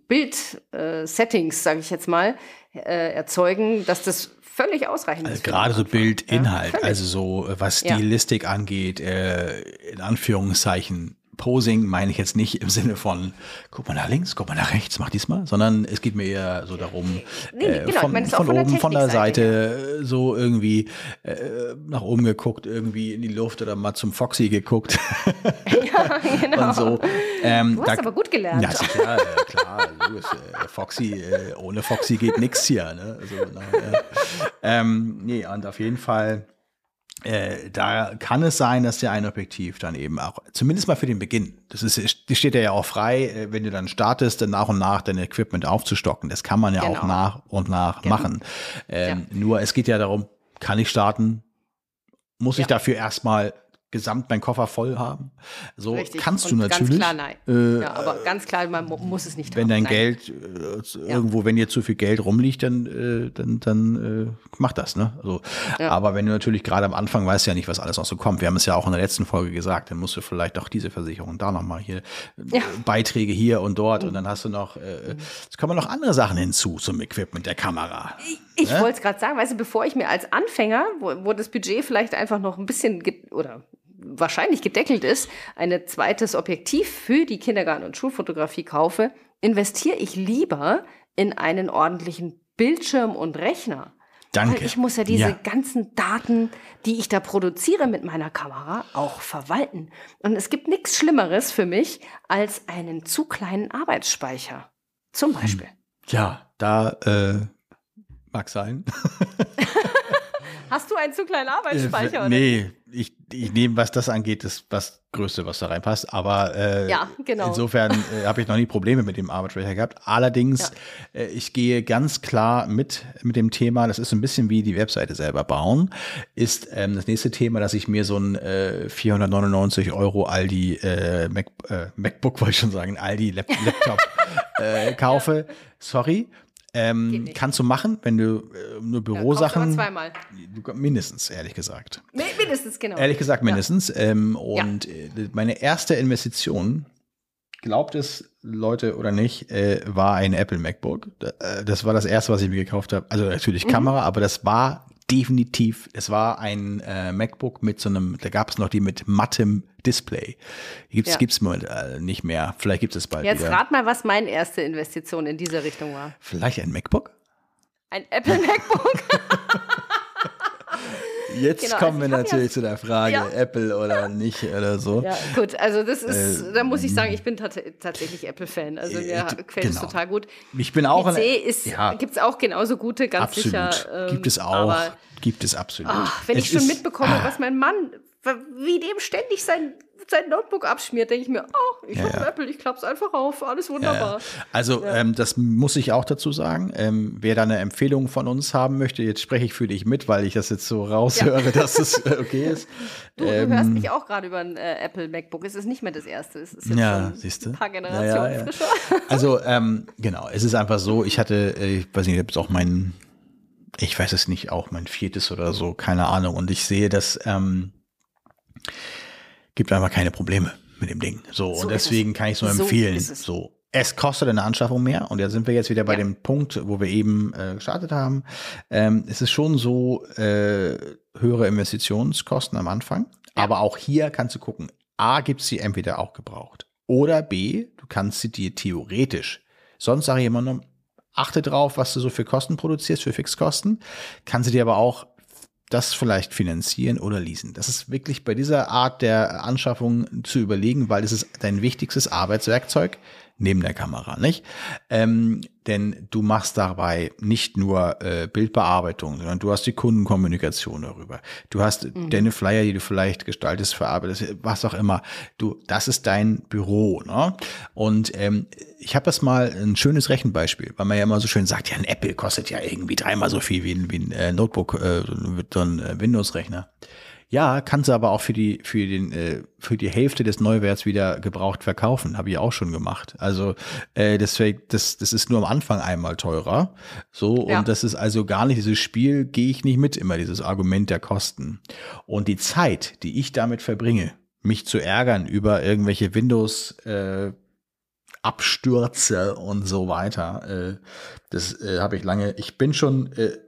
Bild-Settings, sage ich jetzt mal, äh, erzeugen, dass das völlig ausreichend Also ist. gerade so. Bildinhalt, völlig. also so äh, was Ja. Stilistik angeht, äh, in Anführungszeichen Posing meine ich jetzt nicht im Sinne von, guck mal nach links, guck mal nach rechts, mach diesmal, sondern es geht mir eher so darum, Nee, äh, genau, von, meine von von oben, von der Seite, äh, so irgendwie äh, nach oben geguckt, irgendwie in die Luft oder mal zum Foxy geguckt ja, genau. und so. Ähm, Du hast aber gut gelernt. Ja, klar, äh, klar. Äh, Foxy, äh, ohne Foxy geht nix hier. Ne? Also, na, äh, ähm, nee, und auf jeden Fall, äh, da kann es sein, dass der ein Objektiv dann eben auch, zumindest mal für den Beginn, das ist, das steht dir ja auch frei, äh, wenn du dann startest, dann nach und nach dein Equipment aufzustocken. Das kann man ja auch Genau. nach und nach Genau. machen. Ähm, Nur es geht ja darum, kann ich starten? Muss ich Ja. dafür erstmal gesamt meinen Koffer voll haben? So Richtig. kannst du Und natürlich. Ganz klar, nein. Äh, ja, aber ganz klar, man mu- muss es nicht wenn haben. dein nein. Geld äh, irgendwo, wenn dir zu viel Geld rumliegt, dann, äh, dann, dann äh, mach das, ne? Also, Ja. Aber wenn du natürlich gerade am Anfang weißt ja nicht, was alles noch so kommt. Wir haben es ja auch in der letzten Folge gesagt, dann musst du vielleicht auch diese Versicherung da nochmal hier, äh. Beiträge hier und dort und dann hast du noch, äh, es kommen noch andere Sachen hinzu zum Equipment der Kamera. Ich wollte es gerade sagen, weißt du, bevor ich mir als Anfänger, wo, wo das Budget vielleicht einfach noch ein bisschen oder wahrscheinlich gedeckelt ist, ein zweites Objektiv für die Kindergarten- und Schulfotografie kaufe, investiere ich lieber in einen ordentlichen Bildschirm und Rechner. Danke. Weil ich muss ja diese Ja. ganzen Daten, die ich da produziere mit meiner Kamera, auch verwalten. Und es gibt nichts Schlimmeres für mich als einen zu kleinen Arbeitsspeicher. Zum Hm. Beispiel. Ja, da äh, mag sein. Hast du einen zu kleinen Arbeitsspeicher? oder? Äh, nee, ich, ich nehme, was das angeht, das was Größte, was da reinpasst. Aber äh, Ja, genau. insofern äh, habe ich noch nie Probleme mit dem Arbeitsspeicher gehabt. Allerdings, äh, ich gehe ganz klar mit mit dem Thema, das ist ein bisschen wie die Webseite selber bauen, ist ähm, das nächste Thema, dass ich mir so ein äh, 499 Euro Aldi äh, Mac, äh, MacBook, wollte ich schon sagen, Aldi Lap Laptop äh, kaufe. Sorry. Ähm, kannst du machen, wenn du äh, nur Ja, Bürosachen. aber zweimal. Du- Mindestens, ehrlich gesagt. Mi- Mindestens, genau. Ehrlich gesagt, mindestens. Ähm, und äh, meine erste Investition, glaubt es Leute oder nicht, äh, war ein Apple MacBook. Äh, Das war das erste, was ich mir gekauft habe. Also natürlich Kamera, aber das war definitiv, es war ein äh, MacBook mit so einem, da gab es noch die mit mattem Display. Gibt's Ja. gibt's mal äh, nicht mehr. Vielleicht gibt es bald Jetzt wieder. rat mal, was meine erste Investition in diese Richtung war. Vielleicht ein MacBook? Ein Apple MacBook. Jetzt Genau, kommen also wir natürlich ja- zu der Frage, Ja. Apple oder nicht oder so. Ja, gut, also das ist, Äh, da muss ich sagen, ich bin tat tatsächlich Apple-Fan. Also mir Äh, gefällt es genau. total gut. Ich bin auch PC ein- ist, ja. gibt es auch genauso gute, ganz absolut. sicher. ähm, gibt es auch. Aber gibt es absolut. ach, wenn Es ich schon ist- mitbekomme, ah, was mein Mann, wie dem ständig sein, sein Notebook abschmiert, denke ich mir, oh, ich Ja, habe ja. Apple, ich klapp's einfach auf, alles wunderbar. ja. Also ähm, das muss ich auch dazu sagen. Ähm, wer da eine Empfehlung von uns haben möchte, jetzt spreche ich für dich mit, weil ich das jetzt so raushöre, dass es okay ist. Du, Ähm, du hörst mich auch gerade über ein äh, Apple MacBook. Es ist nicht mehr das erste. Es ist jetzt Ja, schon siehst du. ein paar Generationen frischer. Also ähm, genau, es ist einfach so, ich hatte, äh, ich weiß nicht, jetzt auch mein, ich weiß es nicht, auch mein viertes oder so, keine Ahnung. Und ich sehe, dass ähm, gibt einfach keine Probleme mit dem Ding. So, So und deswegen kann ich es nur So empfehlen. es. So. Es kostet eine Anschaffung mehr und da sind wir jetzt wieder bei Ja. dem Punkt, wo wir eben äh, gestartet haben. Ähm, es ist schon so äh, höhere Investitionskosten am Anfang, Ja. aber auch hier kannst du gucken, A gibt es sie entweder auch gebraucht oder B, du kannst sie dir theoretisch, sonst sage ich immer nur, achte drauf, was du so für Kosten produzierst, für Fixkosten, kannst du dir aber auch das vielleicht finanzieren oder leasen. Das ist wirklich bei dieser Art der Anschaffung zu überlegen, weil es ist dein wichtigstes Arbeitswerkzeug neben der Kamera, nicht? Ähm, denn du machst dabei nicht nur äh, Bildbearbeitung, sondern du hast die Kundenkommunikation darüber. Du hast deine Flyer, die du vielleicht gestaltest, verarbeitest, was auch immer. Du, das ist dein Büro, ne? Und ähm, ich habe das mal ein schönes Rechenbeispiel, weil man ja immer so schön sagt, ja, ein Apple kostet ja irgendwie dreimal so viel wie ein, wie ein äh, Notebook, äh, so ein äh, Windows-Rechner. Ja, kannst du aber auch für die für den äh, für die Hälfte des Neuwerts wieder gebraucht verkaufen, habe ich auch schon gemacht. Also äh, deswegen das das ist nur am Anfang einmal teurer, so Ja. und das ist also gar nicht dieses Spiel gehe ich nicht mit immer dieses Argument der Kosten und die Zeit, die ich damit verbringe, mich zu ärgern über irgendwelche Windows äh, Abstürze und so weiter. Äh, das äh, habe ich lange. Ich bin schon äh,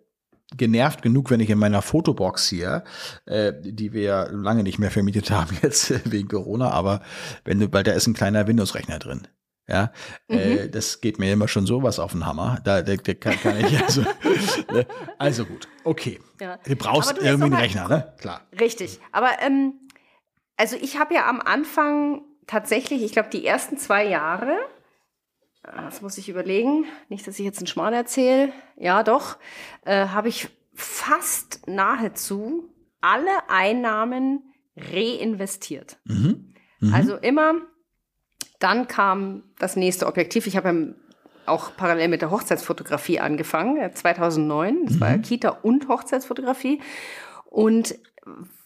genervt genug, wenn ich in meiner Fotobox hier, äh, die wir lange nicht mehr vermietet haben jetzt äh, wegen Corona, aber wenn du, weil da ist ein kleiner Windows-Rechner drin. Ja, äh, das geht mir immer schon sowas auf den Hammer. Da, da, da kann, kann ich also. ne? also gut, okay. Ja. Du brauchst du, irgendwie einen Rechner, ne? Klar. Richtig. Aber ähm, also ich habe ja am Anfang tatsächlich, ich glaube, die ersten zwei Jahre, ah, das muss ich überlegen, nicht, dass ich jetzt einen Schmarrn erzähle, ja doch, äh, habe ich fast nahezu alle Einnahmen reinvestiert. Mhm. Also immer, dann kam das nächste Objektiv. Ich habe ja auch parallel mit der Hochzeitsfotografie angefangen, äh, 2009. Das war ja Kita und Hochzeitsfotografie. Und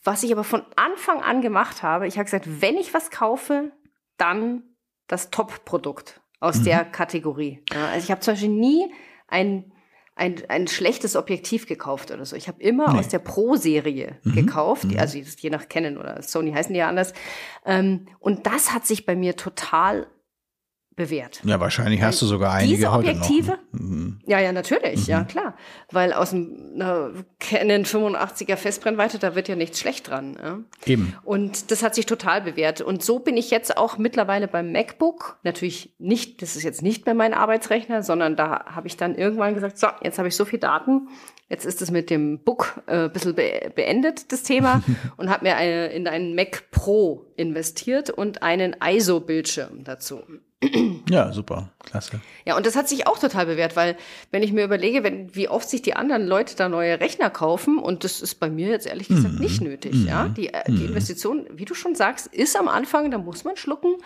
was ich aber von Anfang an gemacht habe, ich habe gesagt, wenn ich was kaufe, dann das Top-Produkt aus der Kategorie. Ja, also ich habe zum Beispiel nie ein, ein, ein schlechtes Objektiv gekauft oder so. Ich habe immer Nee. aus der Pro-Serie gekauft, die- also je nach Canon oder Sony heißen die ja anders. Ähm, und das hat sich bei mir total bewährt. Ja, wahrscheinlich hast du sogar einige Diese heute Objektive? noch. Mhm. Ja, ja, natürlich, ja klar. Weil aus dem einer Canon 85er Festbrennweite, da wird ja nichts schlecht dran. Ja? Eben. Und das hat sich total bewährt. Und so bin ich jetzt auch mittlerweile beim MacBook. Natürlich nicht, das ist jetzt nicht mehr mein Arbeitsrechner, sondern da habe ich dann irgendwann gesagt, so, jetzt habe ich so viel Daten. Jetzt ist es mit dem Book äh, ein bisschen be beendet, das Thema, und habe mir eine, in einen Mac Pro investiert und einen ISO-Bildschirm dazu. Ja, super. Klasse. Ja, und das hat sich auch total bewährt, weil wenn ich mir überlege, wenn, wie oft sich die anderen Leute da neue Rechner kaufen, und das ist bei mir jetzt ehrlich gesagt nicht nötig, ja. Die, äh, die Investition, wie du schon sagst, ist am Anfang, da muss man schlucken.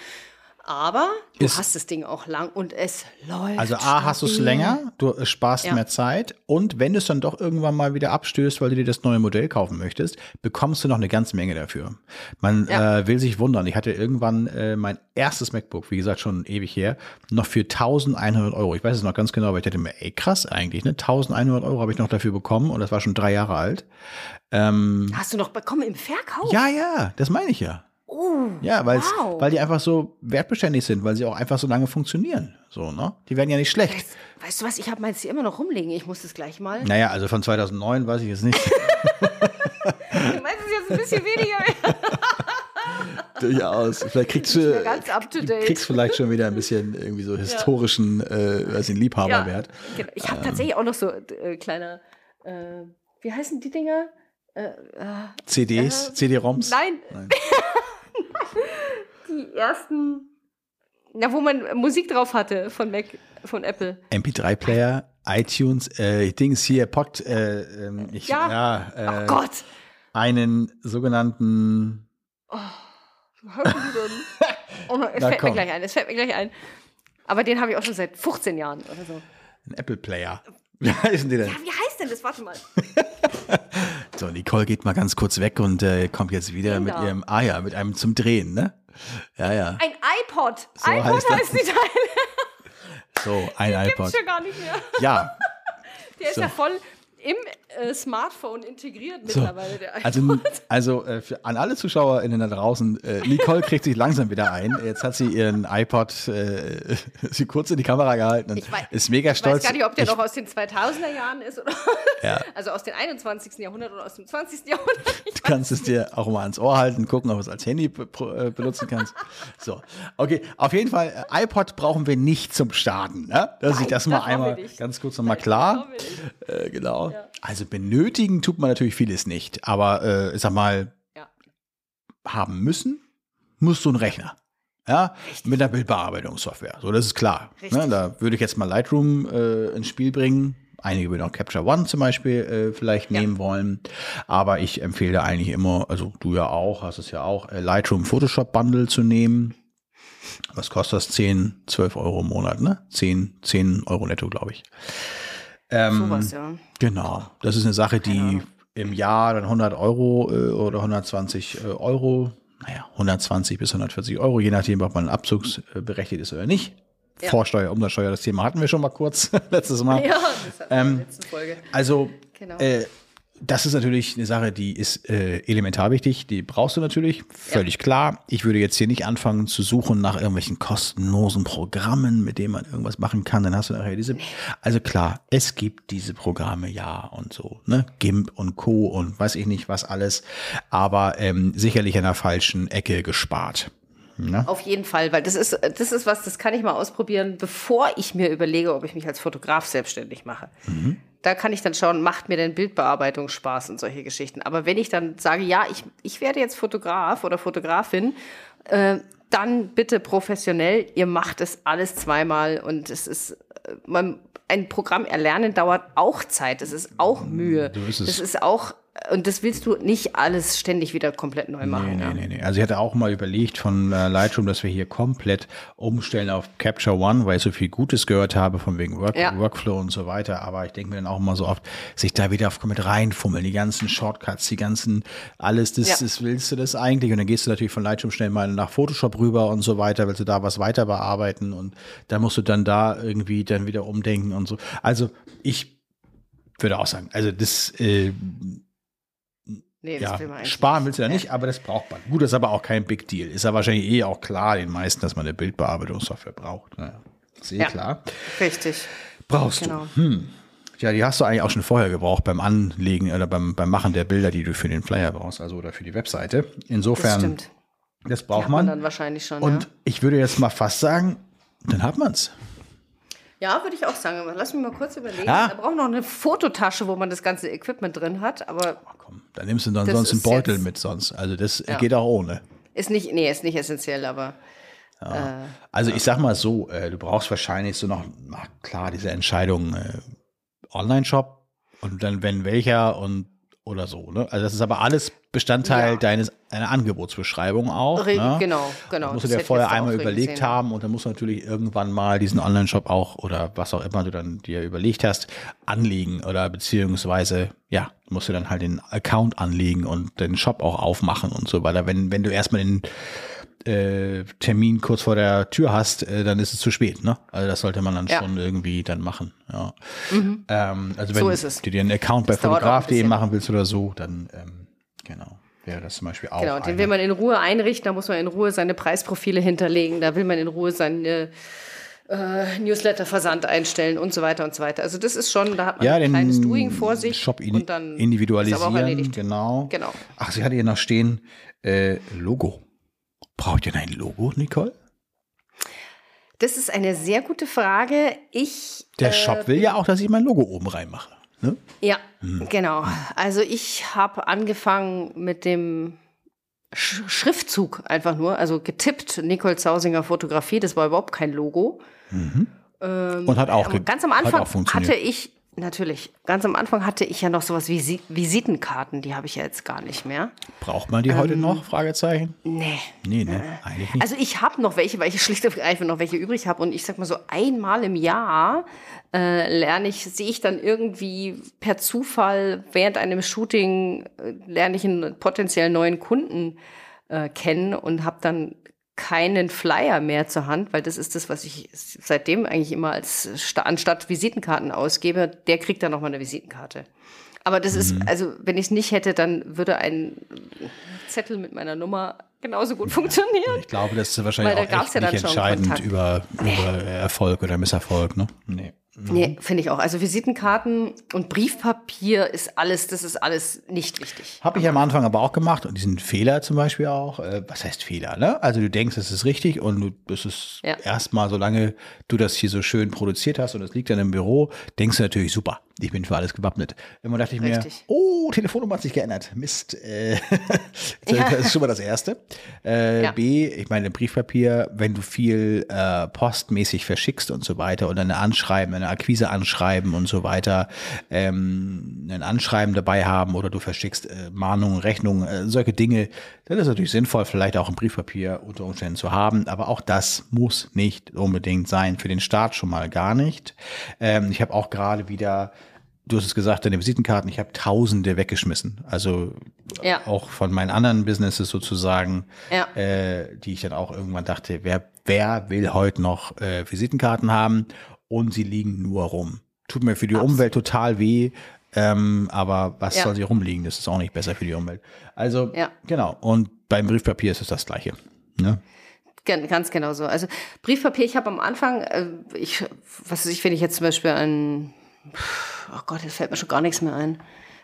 Aber du Ist- hast das Ding auch lang und es läuft. Also A, hast du es länger, du äh, sparst Ja. mehr Zeit und wenn du es dann doch irgendwann mal wieder abstößt, weil du dir das neue Modell kaufen möchtest, bekommst du noch eine ganze Menge dafür. Man Ja. äh, will sich wundern. Ich hatte irgendwann äh, mein erstes MacBook, wie gesagt, schon ewig her, noch für 1100 Euro. Ich weiß es noch ganz genau, weil ich dachte mir, ey, krass eigentlich, ne? 1100 Euro habe ich noch dafür bekommen und das war schon drei Jahre alt. Ähm, Hast du noch bekommen im Verkauf? ja, ja, das meine ich ja. Oh, Ja, Wow. weil die einfach so wertbeständig sind, weil sie auch einfach so lange funktioniuen. So, ne? Die werden ja nicht schlecht. weißt, weißt du was, ich habe meins hier immer noch rumliegen. Ich muss das gleich mal. Naja, also von 2009 weiß ich jetzt nicht. Meins ist jetzt ein bisschen weniger. Durchaus. Vielleicht kriegst du, ganz up to date. kriegst vielleicht schon wieder ein bisschen irgendwie so historischen, äh, weiß ich, Liebhaberwert. genau. Ich habe tatsächlich auch noch so äh, kleine, äh, wie heißen die Dinger? Äh, äh, CDs, Äh, CD-ROMs. nein, Nein. die ersten, na, wo man Musik drauf hatte von Mac, von Apple. MP3-Player, iTunes, äh, Dings hier, Pod, äh, ähm, ich, Ja. ja, Oh äh, Gott. einen sogenannten, denn? Oh, es Na, fällt komm. mir gleich ein, es fällt mir gleich ein. Aber den habe ich auch schon seit 15 Jahren oder so. einen Apple-Player. Wie heißen die denn? Ja, wie heißt denn das? Warte mal. So, Nicole geht mal ganz kurz weg und äh, kommt jetzt wieder mit Genau. ihrem, ah ja, mit einem zum Drehen, ne? Ja, ja. Ein iPod. So iPod heißt heißt, das. die Teile. So, ein Gibt's iPod. schon gar nicht mehr. Ja, Der ist So. ja voll im äh, Smartphone integriert So, mittlerweile, der iPod. also, also äh, für, an alle ZuschauerInnen da draußen, äh, Nicole kriegt sich langsam wieder ein. Jetzt hat sie ihren iPod äh, sie kurz in die Kamera gehalten und Ich weiß- ist mega Ich stolz. weiß gar nicht, ob der Ich- noch aus den 2000er Jahren ist oder Ja. also aus dem 21. Jahrhundert oder aus dem 20. Jahrhundert. Ich Du kannst es dir auch mal ans Ohr halten, gucken, ob du es als Handy äh, benutzen kannst. So, okay, auf jeden Fall, äh, iPod brauchen wir nicht zum Starten. Ne? Dass ich Nein, das das mal einmal ganz kurz nochmal klar. das brauchen wir Also benötigen tut man natürlich vieles nicht, aber äh, ich sag mal, Ja. haben müssen, musst du einen Rechner. Ja, mit einer Bildbearbeitungssoftware. So, das ist klar. Richtig. Ne, da würde ich jetzt mal Lightroom äh, ins Spiel bringen. Einige würden auch Capture One zum Beispiel äh, vielleicht Ja. nehmen wollen. Aber ich empfehle eigentlich immer, also du ja auch, hast es ja auch, äh, Lightroom Photoshop Bundle zu nehmen. Was kostet das? 10, 12 Euro im Monat, ne? 10, 10 Euro netto, glaube ich. Ähm, Sowas, ja. Genau. Das ist eine Sache, die im Jahr dann 100 Euro äh, oder 120 äh, Euro, naja, 120 bis 140 Euro, je nachdem, ob man abzugsberechtigt ist oder nicht. Ja. Vorsteuer, Umsatzsteuer, das Thema hatten wir schon mal kurz letztes Mal. Ja, das hatten wir in Ähm, der letzten Folge. Also, Genau. äh, das ist natürlich eine Sache, die ist äh, elementar wichtig. Die brauchst du natürlich, völlig klar. Ich würde jetzt hier nicht anfangen zu suchen nach irgendwelchen kostenlosen Programmen, mit denen man irgendwas machen kann. Dann hast du nachher diese. Also klar, es gibt diese Programme, ja und so, ne, GIMP und Co. und weiß ich nicht was alles, aber ähm, sicherlich an der falschen Ecke gespart. Ne? Auf jeden Fall, weil das ist, das ist was, das kann ich mal ausprobieren, bevor ich mir überlege, ob ich mich als Fotograf selbstständig mache. Da kann ich dann schauen, macht mir denn Bildbearbeitung Spaß und solche Geschichten. Aber wenn ich dann sage, ja, ich, ich werde jetzt Fotograf oder Fotografin, äh, dann bitte professionell, ihr macht es alles zweimal und es ist, äh, man, ein Programm erlernen dauert auch Zeit, es ist auch Mühe. Es. Das ist auch, und das willst du nicht alles ständig wieder komplett neu machen. Nee, ja. nee, nee, nee. Also ich hatte auch mal überlegt von äh, Lightroom, dass wir hier komplett umstellen auf Capture One, weil ich so viel Gutes gehört habe von wegen Work Ja. Workflow und so weiter. Aber ich denke mir dann auch immer so oft, sich da wieder auf mit reinfummeln, die ganzen Shortcuts, die ganzen, alles, das, Ja. das willst du das eigentlich? Und dann gehst du natürlich von Lightroom schnell mal nach Photoshop rüber und so weiter, willst du da was weiter bearbeiten und da musst du dann da irgendwie dann wieder umdenken und so. Also ich würde auch sagen, also das, äh, Nee, das Ja, will man eigentlich sparen willst du ja nicht, aber das braucht man. Gut, das ist aber auch kein Big Deal. Ist ja wahrscheinlich eh auch klar den meisten, dass man eine Bildbearbeitungssoftware braucht. Naja, ist eh Ja. klar. Richtig. Brauchst Genau. du. Hm. Ja, die hast du eigentlich auch schon vorher gebraucht beim Anlegen oder beim, beim Machen der Bilder, die du für den Flyer brauchst, also oder für die Webseite. Das Insofern, stimmt. das braucht man man. dann wahrscheinlich schon. Und ja. ich würde jetzt mal fast sagen, dann hat man's. Ja, würde ich auch sagen. Lass mich mal kurz überlegen. Ja. Da braucht noch eine Fototasche, wo man das ganze Equipment drin hat. Aber Komm, dann nimmst du dann Das sonst einen Beutel jetzt- mit sonst. Also das Ja. geht auch ohne. ist nicht, nee, ist nicht essentiell, aber Also ich sag mal so, äh, du brauchst wahrscheinlich so noch, na klar, diese Entscheidung äh, Online-Shop und dann wenn welcher und oder so. Ne? Also das ist aber alles Bestandteil Ja. deines deiner Angebotsbeschreibung auch. Re- ne? genau, genau. Das musst du dir vorher einmal überlegt gesehen. haben und dann musst du natürlich irgendwann mal diesen Online-Shop auch oder was auch immer du dann dir überlegt hast, anlegen oder beziehungsweise, ja, musst du dann halt den Account anlegen und den Shop auch aufmachen und so weiter. Wenn, wenn du erstmal den äh, Termin kurz vor der Tür hast, äh, dann ist es zu spät, ne? Also das sollte man dann Ja. schon irgendwie dann machen, ja. Ähm, also wenn So du dir einen Account bei Das fotograf.de machen willst oder so, dann, ähm, genau, wäre das zum Beispiel auch Genau, den will man in Ruhe einrichten, da muss man in Ruhe seine Preisprofile hinterlegen, da will man in Ruhe seine äh, Newsletter-Versand einstellen und so weiter und so weiter. Also das ist schon, da hat man ja, ein kleines Doing vor sich Shop in, und dann individualisieren, genau. Genau. Ach, sie hatte hier noch stehen, äh, Logo. Braucht ihr ein Logo, Nicole? Das ist eine sehr gute Frage. Ich Der äh, Shop will ja auch, dass ich mein Logo oben reinmache. Ne? Ja, Hm. genau. Also ich habe angefangen mit dem Sch Schriftzug einfach nur, also getippt, Nicole Zausinger Fotografie, das war überhaupt kein Logo. Und hat auch, Ähm, Ganz am Anfang hatte ich, natürlich, ganz am Anfang hatte ich ja noch sowas wie Si- Visitenkarten, die habe ich ja jetzt gar nicht mehr. Braucht man die heute noch? Fragezeichen? Nee. Nee, ne, eigentlich nicht. Also ich habe noch welche, weil ich schlicht und ergreifend noch welche übrig habe. Und ich sag mal so, einmal im Jahr äh, lerne ich, sehe ich dann irgendwie per Zufall während einem Shooting, äh, lerne ich einen potenziell neuen Kunden äh, kennen und habe dann keinen Flyer mehr zur Hand, weil das ist das, was ich seitdem eigentlich immer als sta anstatt Visitenkarten ausgebe. Der kriegt dann nochmal eine Visitenkarte. Aber das Mhm. ist, also wenn ich es nicht hätte, dann würde ein Zettel mit meiner Nummer genauso gut funktionieren. Ich glaube, das ist wahrscheinlich Weil da auch echt ja nicht entscheidend über, über Erfolg oder Misserfolg. Ne? Nee. Nee, finde ich auch. Also Visitenkarten und Briefpapier ist alles, das ist alles nicht wichtig. Habe ich am Anfang aber auch gemacht und diesen Fehler zum Beispiel auch. Äh, was heißt Fehler? Ne? Also du denkst, es ist richtig und du, das ist Ja. erstmal, solange du das hier so schön produziert hast und es liegt dann im Büro, denkst du natürlich super. Ich bin für alles gewappnet. Immer dachte ich Richtig. mir, oh, Telefonnummer hat sich geändert. Mist. Äh, das Ja. ist schon mal das Erste. Äh, Ja. B, ich meine, Briefpapier, wenn du viel äh, postmäßig verschickst und so weiter und eine Anschreiben, eine Akquise anschreiben und so weiter, ähm, ein Anschreiben dabei haben oder du verschickst äh, Mahnungen, Rechnungen, äh, solche Dinge, dann ist es natürlich sinnvoll, vielleicht auch ein Briefpapier unter Umständen zu haben, aber auch das muss nicht unbedingt sein. Für den Start schon mal gar nicht. Ähm, ich habe auch gerade wieder Du hast es gesagt, deine Visitenkarten, ich habe tausende weggeschmissen. Also Ja. auch von meinen anderen Businesses sozusagen, Ja. äh, die ich dann auch irgendwann dachte, wer, wer will heute noch äh, Visitenkarten haben und sie liegen nur rum. Tut mir für die Umwelt total weh, ähm, aber was Ja. soll sie rumliegen? Das ist auch nicht besser für die Umwelt. Also Ja. genau. Und beim Briefpapier ist es das gleiche. Ne? Gan- Ganz genau so. Also Briefpapier, ich habe am Anfang, äh, ich, was weiß ich, wenn ich jetzt zum Beispiel ein, oh Gott, jetzt fällt mir schon gar nichts mehr ein.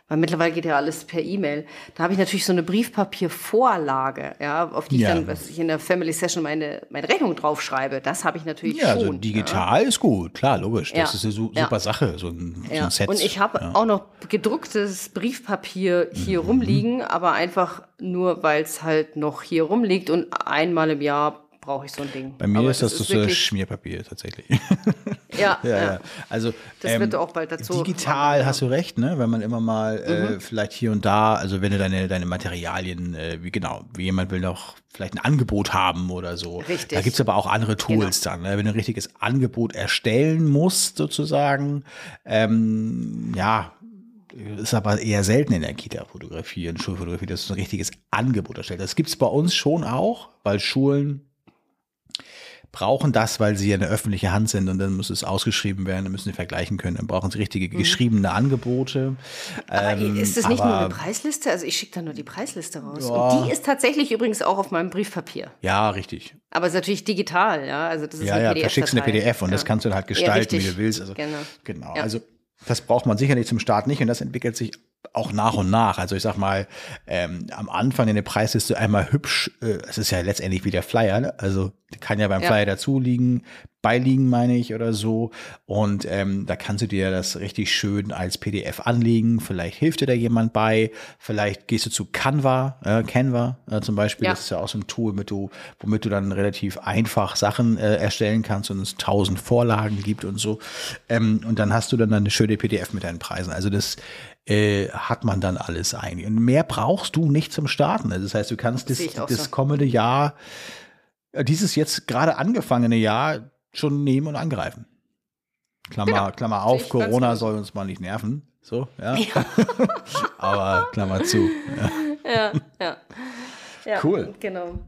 Weil mittlerweile geht ja alles per E-Mail. Da habe ich natürlich so eine Briefpapiervorlage, ja, auf die ich Ja. dann, was ich in der Family Session meine, meine Rechnung draufschreibe. Das habe ich natürlich Ja, schon. also digital ist gut, klar, logisch. Das Ja. ist eine su Ja. super Sache, so ein, so Ja. ein Set. Und ich habe ja. auch noch gedrucktes Briefpapier hier Mhm. rumliegen, aber einfach nur, weil es halt noch hier rumliegt und einmal im Jahr brauche ich so ein Ding. Bei mir aber ist das, so wirklich- Schmierpapier tatsächlich. ja, Ja, ja. ja. Also Das ähm, wird auch bald dazu Digital kommen, hast du recht, ne? Wenn man immer mal Mhm. äh, vielleicht hier und da, also wenn du deine deine Materialien, äh, wie genau, wie jemand will noch vielleicht ein Angebot haben oder so. Richtig. Da gibt's aber auch andere Tools dann, ne? wenn du ein richtiges Angebot erstellen musst sozusagen. Ähm, ja. Ist aber eher selten in der Kita-Fotografie und Schulfotografie, dass du ein richtiges Angebot erstellt. Das gibt's bei uns schon auch, weil Schulen brauchen das, weil sie ja eine öffentliche Hand sind und dann muss es ausgeschrieben werden, dann müssen sie vergleichen können. Dann brauchen sie richtige geschriebene Angebote. Aber Ähm, ist das nicht nur aber- eine Preisliste? Also ich schicke da nur die Preisliste raus. Ja. Und die ist tatsächlich übrigens auch auf meinem Briefpapier. Ja, richtig. Aber es ist natürlich digital, ja. Also das ist Ja, eine ja, PDF. verschickst eine PDF und ja. das kannst du dann halt gestalten, wie du willst. Also, Genau. genau. Ja. Also das braucht man sicherlich zum Start nicht und das entwickelt sich auch nach und nach. Also ich sag mal, ähm, am Anfang in der Preisliste einmal hübsch, äh, es ist ja letztendlich wie der Flyer, ne? also kann ja beim Ja. Flyer dazu liegen, beiliegen meine ich oder so und ähm, da kannst du dir das richtig schön als PDF anlegen, vielleicht hilft dir da jemand bei, vielleicht gehst du zu Canva, äh, Canva äh, zum Beispiel, Ja. das ist ja auch so ein Tool, mit du, womit du dann relativ einfach Sachen äh, erstellen kannst und es tausend Vorlagen gibt und so. Ähm, und dann hast du dann eine schöne PDF mit deinen Preisen. Also das äh, hat man dann alles eigentlich. Und mehr brauchst du nicht zum Starten. Also das heißt, du kannst das, auch das so. kommende Jahr, äh, dieses jetzt gerade angefangene Jahr schon nehmen und angreifen. Klammer, Ja, Klammer auf, Corona genauso. soll uns mal nicht nerven. So, ja. Aber Klammer zu. Ja. Ja, ja. ja. Cool. Genau.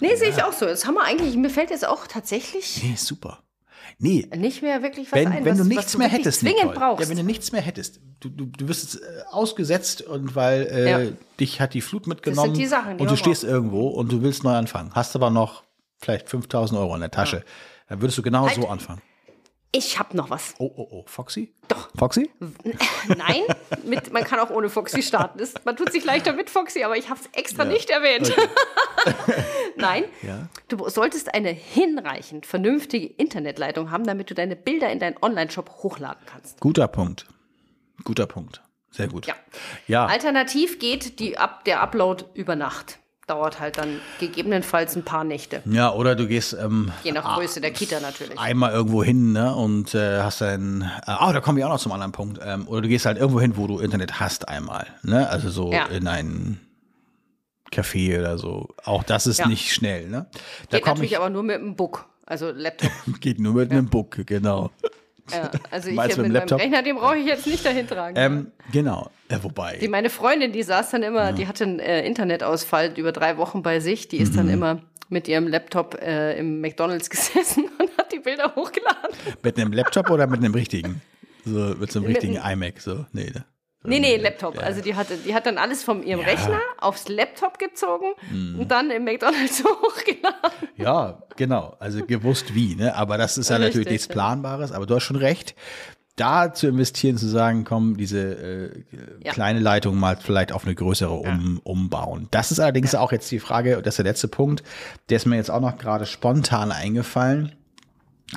Nee, sehe ich auch so. Das haben wir eigentlich, mir fällt jetzt auch tatsächlich Nee, super. Nee, nicht mehr wirklich was wenn, ein, wenn was, du was nichts du mehr hättest, zwingend Nicole, brauchst. Ja, wenn du nichts mehr hättest, du, du, du wirst jetzt, äh, ausgesetzt und weil äh, Ja. dich hat die Flut mitgenommen die Sachen, die und du stehst irgendwo und du willst neu anfangen, hast aber noch vielleicht 5000 Euro in der Tasche, dann würdest du genau Halt. so anfangen. Ich habe noch was. Oh, oh, oh, Foxy? Doch. Foxy? Nein, mit, man kann auch ohne Foxy starten. Das, man tut sich leichter mit Foxy, aber ich habe es extra nicht erwähnt. Nein, Ja. du solltest eine hinreichend vernünftige Internetleitung haben, damit du deine Bilder in deinen Online-Shop hochladen kannst. Guter Punkt. Guter Punkt. Sehr gut. Ja. Ja, Alternativ geht die Up, der Upload über Nacht. Dauert halt dann gegebenenfalls ein paar Nächte. ja oder du gehst ähm, Je nach Größe der Kita natürlich. einmal irgendwo hin ne, und äh, hast dann, äh, oh, da komme ich auch noch zum anderen Punkt. Ähm, oder du gehst halt irgendwo hin, wo du Internet hast einmal. Ne? Also so Ja. in ein Café oder so. Auch das ist Ja. nicht schnell. Ne? Da Geht natürlich ich, aber nur mit dem Book, also Laptop. geht nur mit einem Book, genau. Ja, also ich du mit mit dem meinem Laptop? Rechner, den brauche ich jetzt nicht dahin tragen. Ähm, genau. Äh, wobei. Die, meine Freundin, die saß dann immer, die hatte einen äh, Internetausfall über drei Wochen bei sich. Die Mhm. ist dann immer mit ihrem Laptop äh, im McDonalds gesessen und hat die Bilder hochgeladen. Mit einem Laptop oder mit einem richtigen? So, mit so einem Mit richtigen iMac, so. Nee, ne? Nee, nee, Laptop. Also die hatte, die hat dann alles von ihrem Ja. Mhm. Rechner aufs Laptop gezogen und dann im McDonalds hochgeladen. Ja, genau. Also gewusst wie, ne? Aber das ist ja Richtig, natürlich nichts ja. Planbares. Aber du hast schon recht. Da zu investieren, zu sagen, komm, diese äh, Ja. kleine Leitung mal vielleicht auf eine größere um, umbauen. Das ist allerdings auch jetzt die Frage, das ist der letzte Punkt, der ist mir jetzt auch noch gerade spontan eingefallen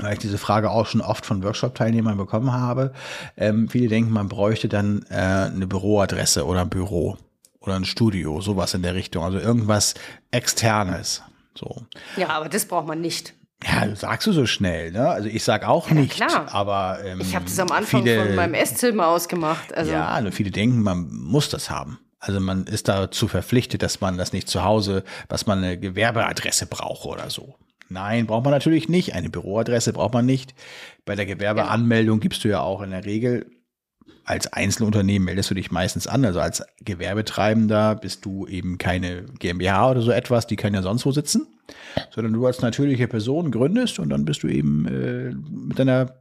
weil ich diese Frage auch schon oft von Workshop-Teilnehmern bekommen habe. Ähm, viele denken, man bräuchte dann äh, eine Büroadresse oder ein Büro oder ein Studio, sowas in der Richtung. Also irgendwas Externes. So. Ja, aber das braucht man nicht. Ja, sagst du so schnell, ne? Also ich sag auch nicht, klar. aber ähm, Ich habe das am Anfang viele, von meinem Esszimmer ausgemacht. Also Ja, nur viele denken, man muss das haben. Also man ist dazu verpflichtet, dass man das nicht zu Hause, was man eine Gewerbeadresse braucht oder so. Nein, braucht man natürlich nicht. Eine Büroadresse braucht man nicht. Bei der Gewerbeanmeldung gibst du ja auch in der Regel als Einzelunternehmen meldest du dich meistens an. Also als Gewerbetreibender bist du eben keine GmbH oder so etwas, die kann ja sonst wo sitzen, sondern du als natürliche Person gründest und dann bist du eben äh, mit deiner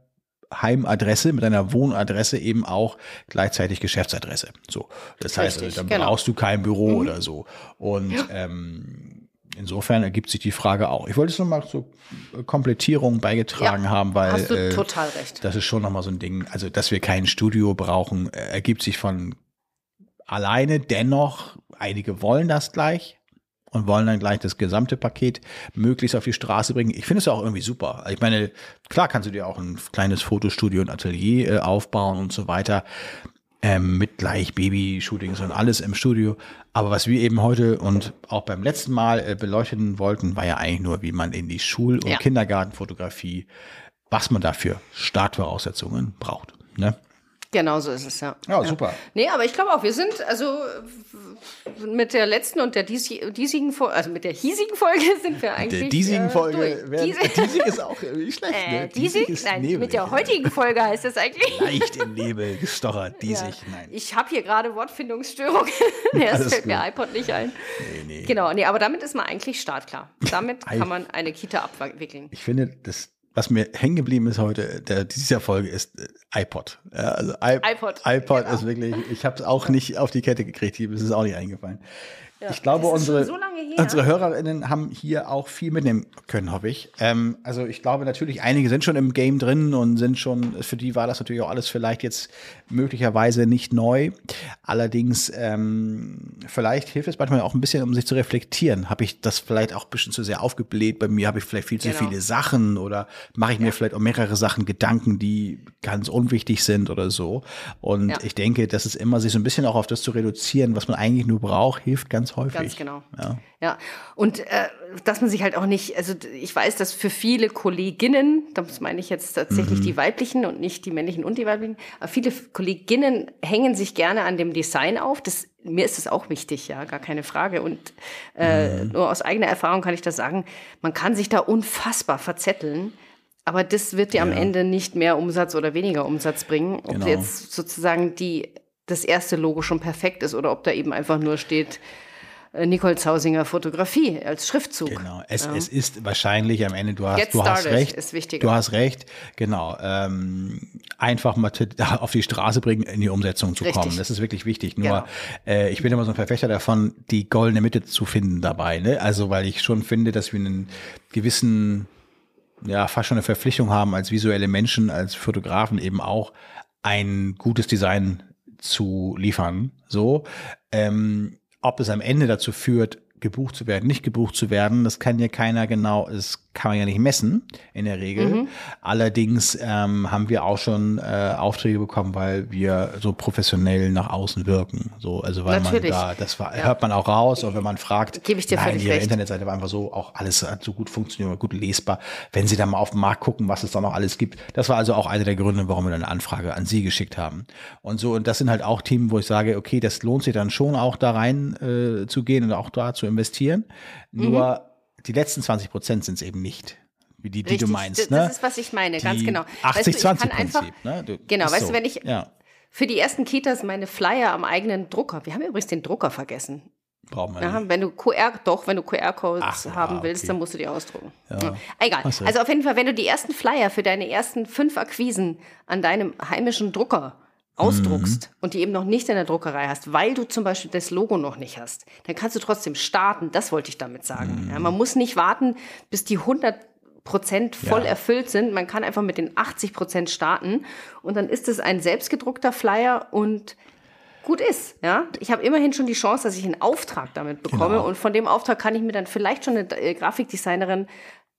Heimadresse, mit deiner Wohnadresse eben auch gleichzeitig Geschäftsadresse. So, das heißt, Richtig, dann genau. brauchst du kein Büro oder so. Und ähm, insofern ergibt sich die Frage auch. Ich wollte es nur mal zur Komplettierung beigetragen Ja, haben, weil hast du äh, total recht. das ist schon nochmal so ein Ding. Also, dass wir kein Studio brauchen, äh, ergibt sich von alleine. Dennoch, einige wollen das gleich und wollen dann gleich das gesamte Paket möglichst auf die Straße bringen. Ich finde es ja auch irgendwie super. Also Ich meine, klar kannst du dir auch ein kleines Fotostudio und Atelier äh, aufbauen und so weiter. Ähm, mit gleich Baby-Shootings und alles im Studio. Aber was wir eben heute und auch beim letzten Mal äh, beleuchten wollten, war ja eigentlich nur, wie man in die Schul- und Ja. Kindergartenfotografie, was man dafür Startvoraussetzungen braucht. Ne? Genau so ist es, ja. Ja, super. Nee, aber ich glaube auch, wir sind also mit der letzten und der dies- diesigen Folge, also mit der hiesigen Folge sind wir eigentlich. Der diesigen äh, Folge, werden, Diese, diesig ist auch nicht schlecht. äh, ne? diesig? ist Nein, nebelig, mit der ja. heutigen Folge heißt es eigentlich. Leicht im Nebel gestochert, diesig, Ja. nein. Ich habe hier gerade Wortfindungsstörung. Alles fällt mir gut. iPod nicht ein. Nee, nee. Genau, nee, aber damit ist man eigentlich startklar. Damit kann man eine Kita abwickeln. Ich finde, das, was mir hängen geblieben ist heute, der, dieser Folge, ist äh, iPod. Also I iPod, iPod genau. ist wirklich, ich habe es auch nicht auf die Kette gekriegt, mir ist es auch nicht eingefallen. Ich glaube, unsere, so unsere HörerInnen haben hier auch viel mitnehmen können, hoffe ich. Ähm, also ich glaube natürlich, einige sind schon im Game drin und sind schon, für die war das natürlich auch alles vielleicht jetzt möglicherweise nicht neu. Allerdings, ähm, vielleicht hilft es manchmal auch ein bisschen, um sich zu reflektieren. Habe ich das vielleicht auch ein bisschen zu sehr aufgebläht bei mir? Habe ich vielleicht viel zu Genau. viele Sachen oder mache ich mir vielleicht um mehrere Sachen Gedanken, die ganz unwichtig sind oder so? Und Ja. ich denke, das ist immer, sich so ein bisschen auch auf das zu reduzieren, was man eigentlich nur braucht, hilft ganz häufig. Ganz genau. Ja. Ja, und äh, dass man sich halt auch nicht, also ich weiß, dass für viele Kolleginnen, das meine ich jetzt tatsächlich die weiblichen und nicht die männlichen und die weiblichen, aber viele Kolleginnen hängen sich gerne an dem Design auf. Das, mir ist das auch wichtig, ja, gar keine Frage. Und äh, nur aus eigener Erfahrung kann ich das sagen, man kann sich da unfassbar verzetteln. Aber das wird dir am Ja. Ende nicht mehr Umsatz oder weniger Umsatz bringen. Ob Genau. jetzt sozusagen die, das erste Logo schon perfekt ist oder ob da eben einfach nur steht, Nicole Zausinger Fotografie als Schriftzug. Genau, es, es ist wahrscheinlich am Ende, du hast, Get du hast recht. ist wichtiger. Du hast recht, genau. Ähm, einfach mal auf die Straße bringen, in die Umsetzung zu Richtig. kommen. Das ist wirklich wichtig. Nur, Genau. äh, ich bin immer so ein Verfechter davon, die goldene Mitte zu finden dabei. Ne? Also, weil ich schon finde, dass wir einen gewissen, ja, fast schon eine Verpflichtung haben, als visuelle Menschen, als Fotografen eben auch ein gutes Design zu liefern. So, ähm, ob es am Ende dazu führt, gebucht zu werden, nicht gebucht zu werden, das kann ja keiner genau, das kann man ja nicht messen in der Regel. Mhm. Allerdings ähm, haben wir auch schon äh, Aufträge bekommen, weil wir so professionell nach außen wirken. So, also weil Natürlich. man da, das war, hört man auch raus, und wenn man fragt, Gebe ich dir nein, ihre recht. Internetseite war einfach so, auch alles hat so gut funktioniert, gut lesbar. Wenn Sie da mal auf den Markt gucken, was es da noch alles gibt, das war also auch einer der Gründe, warum wir dann eine Anfrage an Sie geschickt haben. Und so, und das sind halt auch Themen, wo ich sage, okay, das lohnt sich dann schon auch da rein äh, zu gehen und auch da zu investieren. Mhm. Nur die letzten 20 Prozent sind es eben nicht. Wie die, die Richtig, du meinst, das, ne? das ist, was ich meine, ganz Die genau. Weißt du, ich 80-20 kann einfach- Prinzip, ne? Du, Genau, weißt so. du, wenn ich ja, für die ersten Kitas meine Flyer am eigenen Drucker, wir haben übrigens den Drucker vergessen. braucht man Ja, nicht. wenn du QR, doch, wenn du QR-Codes haben ah, willst, okay. dann musst du die ausdrucken. Ja. Ja. Egal. Also auf jeden Fall, wenn du die ersten Flyer für deine ersten fünf Akquisen an deinem heimischen Drucker ausdruckst und die eben noch nicht in der Druckerei hast, weil du zum Beispiel das Logo noch nicht hast, dann kannst du trotzdem starten. Das wollte ich damit sagen. Ja, man muss nicht warten, bis die 100 Prozent voll Ja. erfüllt sind. Man kann einfach mit den 80 Prozent starten und dann ist es ein selbstgedruckter Flyer und gut ist. Ja, ich habe immerhin schon die Chance, dass ich einen Auftrag damit bekomme Genau. und von dem Auftrag kann ich mir dann vielleicht schon eine äh, Grafikdesignerin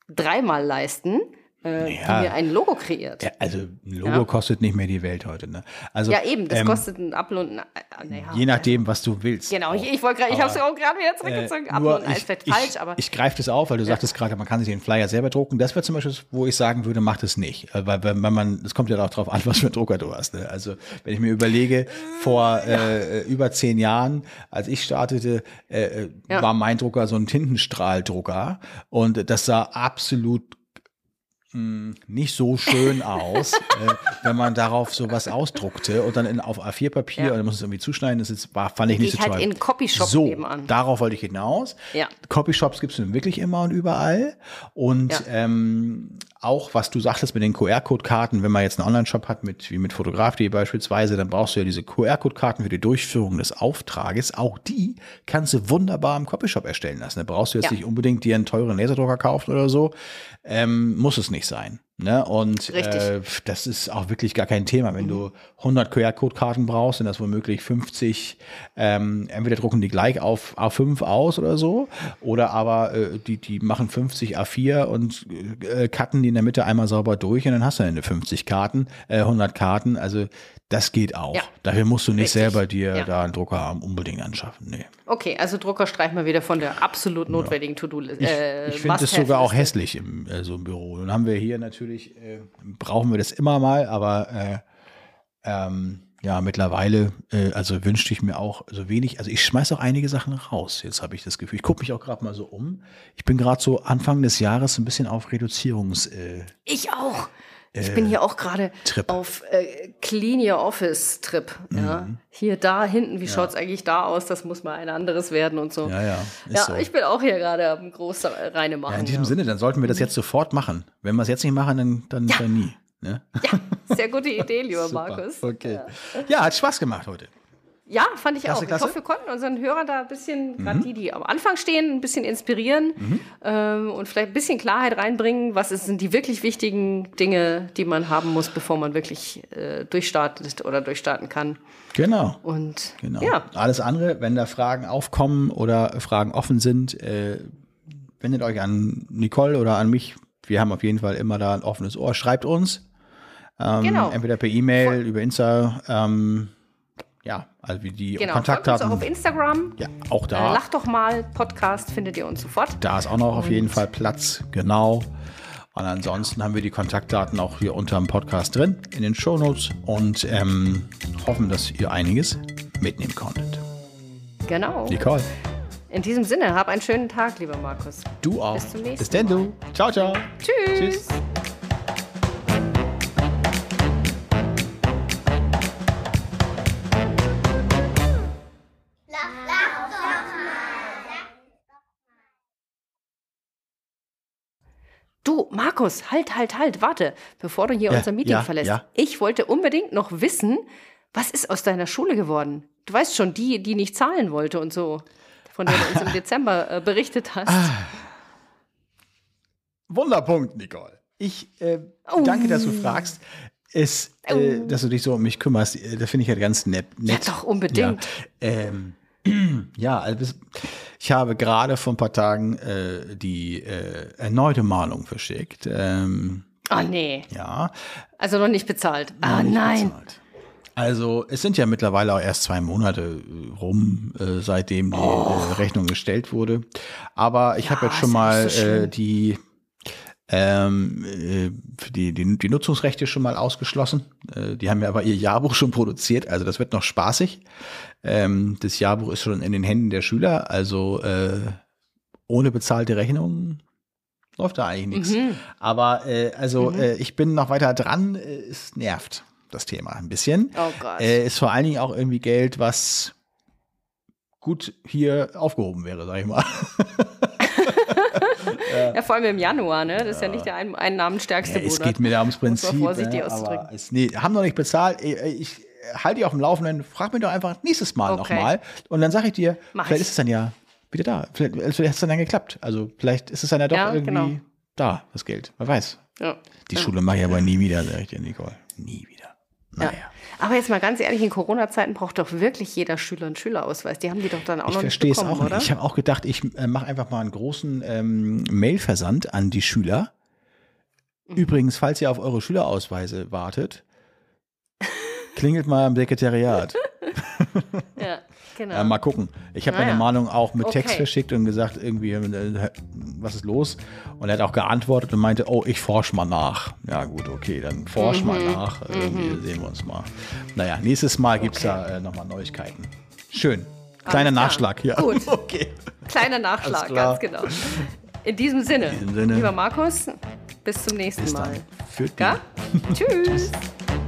dreimal leisten, äh, Ja. die mir ein Logo kreiert. Ja, also ein Logo Ja. kostet nicht mehr die Welt heute. Ne? Also, Ja, eben, das ähm, kostet ein Apfel und ein äh, naja. Je nachdem, was du willst. Genau, ich, ich wollte gerade, ich habe es auch gerade wieder zurückgezogen. Äh, Apfel und ich, vielleicht ich, falsch, aber ich greife das auf, weil du sagtest gerade, man kann sich den Flyer selber drucken. Das wäre zum Beispiel, wo ich sagen würde, mach das nicht. Äh, Weil wenn man, es kommt ja auch drauf an, was für einen Drucker du hast. Ne? Also wenn ich mir überlege, vor äh, über zehn Jahren, als ich startete, äh, äh, war mein Drucker so ein Tintenstrahldrucker und das sah absolut nicht so schön aus, äh, wenn man darauf sowas ausdruckte und dann in, auf A4-Papier Ja. und dann muss es irgendwie zuschneiden. Das ist, war, fand ich nicht Geht so halt toll. in Copyshop so, nebenan. darauf wollte ich hinaus. Ja. Copyshops gibt es nun wirklich immer und überall. Und Ja. ähm, auch, was du sagtest mit den QR-Code-Karten, wenn man jetzt einen Online-Shop hat, mit, wie mit Fotograf.de beispielsweise, dann brauchst du ja diese QR-Code-Karten für die Durchführung des Auftrages. Auch die kannst du wunderbar im Copyshop erstellen lassen. Da brauchst du jetzt Ja. nicht unbedingt dir einen teuren Laserdrucker kaufen oder so. Ähm, muss es nicht sein. Ne? Und äh, das ist auch wirklich gar kein Thema. Wenn du 100 QR-Code-Karten brauchst, sind das womöglich 50. Ähm, entweder drucken die gleich auf A5 aus oder so, oder aber äh, die, die machen 50 A4 und äh, cutten die in der Mitte einmal sauber durch und dann hast du eine 50 Karten, äh, 100 Karten. Also das geht auch. Ja. Dafür musst du nicht Richtig. selber dir Ja. da einen Drucker unbedingt anschaffen. Nee. okay, also Drucker streichen wir wieder von der absolut notwendigen To-Do-Liste. Ich, Äh, ich finde es sogar auch hässlich im, äh, so im Büro. Dann haben wir hier natürlich, äh, brauchen wir das immer mal, aber äh, ähm, ja, mittlerweile, äh, also wünschte ich mir auch so wenig, also ich schmeiß auch einige Sachen raus, jetzt habe ich das Gefühl. Ich gucke mich auch gerade mal so um. Ich bin gerade so Anfang des Jahres ein bisschen auf Reduzierungs... Äh, Ich auch. Ich bin hier auch gerade auf äh, Clean Your Office Trip. Ja. Hier, da, hinten, wie schaut's eigentlich da aus? Das muss mal ein anderes werden und so. ja, ja, Ja, so. ich bin auch hier gerade am groß reine machen. ja, in diesem ja. Sinne, dann sollten wir das jetzt sofort machen. Wenn wir es jetzt nicht machen, dann, dann, dann nie. Ne? Sehr gute Idee, lieber. Markus. Okay. Ja. hat Spaß gemacht heute. Ja, fand ich Klasse, auch. klasse. Ich hoffe, wir konnten unseren Hörern da ein bisschen, Mhm. gerade die, die am Anfang stehen, ein bisschen inspirieren ähm, und vielleicht ein bisschen Klarheit reinbringen. Was ist- sind die wirklich wichtigen Dinge, die man haben muss, bevor man wirklich äh, durchstartet oder durchstarten kann? Genau. Und Genau. ja, Alles andere, wenn da Fragen aufkommen oder Fragen offen sind, äh, wendet euch an Nicole oder an mich. Wir haben auf jeden Fall immer da ein offenes Ohr. Schreibt uns. Ähm, Genau. Entweder per E-Mail, über Insta. Ähm, ja, also wie die genau. Kontaktdaten. auch auf Instagram. ja, auch Äh, da. Lach doch mal, Podcast findet ihr uns sofort. Da ist auch noch auf jeden Fall Platz. Genau. Und ansonsten haben wir die Kontaktdaten auch hier unter dem Podcast drin, in den Shownotes und ähm, hoffen, dass ihr einiges mitnehmen konntet. Genau. Nicole, In diesem Sinne, hab einen schönen Tag, lieber Markus. du auch. Bis zum nächsten Bis denn du. Ciao, ciao. Tschüss. Tschüss. Du, Markus, halt, halt, halt, warte, bevor du hier Ja, unser Meeting ja, verlässt. ja. Ich wollte unbedingt noch wissen, was ist aus deiner Schule geworden? Du weißt schon, die, die nicht zahlen wollte und so, von der du uns im Dezember äh, berichtet hast. Ah. Wunderpunkt, Nicole. Ich äh, Oh. danke, dass du fragst. Es, äh, dass du dich so um mich kümmerst, äh, das finde ich ja ganz nett. nett. Ja, doch, unbedingt. Ja, ähm, ja also ich habe gerade vor ein paar Tagen äh, die äh, erneute Mahnung verschickt. Ähm, Oh nee, ja. also noch nicht bezahlt. Ah nicht nein. bezahlt. Also es sind ja mittlerweile auch erst zwei Monate äh, rum, äh, seitdem die äh, Rechnung gestellt wurde. Aber ich habe jetzt schon ja mal so äh, die, ähm, äh, die, die, die Nutzungsrechte schon mal ausgeschlossen. Äh, die haben ja aber ihr Jahrbuch schon produziert, also das wird noch spaßig. Ähm, das Jahrbuch ist schon in den Händen der Schüler, also äh, ohne bezahlte Rechnung läuft da eigentlich nichts. Mhm. Aber äh, also äh, ich bin noch weiter dran. Äh, es nervt das Thema ein bisschen. Oh Gott. Äh, ist vor allen Dingen auch irgendwie Geld, was gut hier aufgehoben wäre, sag ich mal. ja, vor allem im Januar, ne? Das ist ja nicht der ein einnahmenstärkste Ja, es Monat. geht mir da ums Prinzip. vorsichtig ne, auszudrücken. es, nee, haben noch nicht bezahlt. Äh, Ich halte dich auf dem Laufenden. Frag mich doch einfach nächstes Mal Okay. nochmal. Und dann sage ich dir, Mach vielleicht ich. ist es dann ja wieder da. Vielleicht, vielleicht hat es dann ja geklappt. Also vielleicht ist es dann ja doch Ja, irgendwie genau. da, das Geld. Wer weiß. Ja. Die Schule mache ich aber nie wieder, sag ich dir, Nicole. Nie wieder. Ja. Aber jetzt mal ganz ehrlich, in Corona-Zeiten braucht doch wirklich jeder Schüler einen Schülerausweis. Die haben die doch dann auch Ich noch nicht verstehe es bekommen, auch nicht. oder? Ich habe auch gedacht, ich äh, mache einfach mal einen großen ähm, Mailversand an die Schüler. Mhm. Übrigens, falls ihr auf eure Schülerausweise wartet, klingelt mal am Sekretariat. ja, genau. Äh, mal gucken. Ich habe Naja. eine Mahnung auch mit Okay. Text verschickt und gesagt, irgendwie, äh, was ist los? Und er hat auch geantwortet und meinte, oh, ich forsche mal nach. Ja, gut, okay, dann forsch mal Mhm. nach. Irgendwie sehen wir uns mal. Naja, nächstes Mal gibt's da äh, nochmal Neuigkeiten. Schön. Kleiner. Nachschlag hier. Gut. Okay. Kleiner Nachschlag, ganz genau. In diesem Sinne, diesem Sinne. lieber Markus, bis zum nächsten Bis Mal. Ja? Tschüss.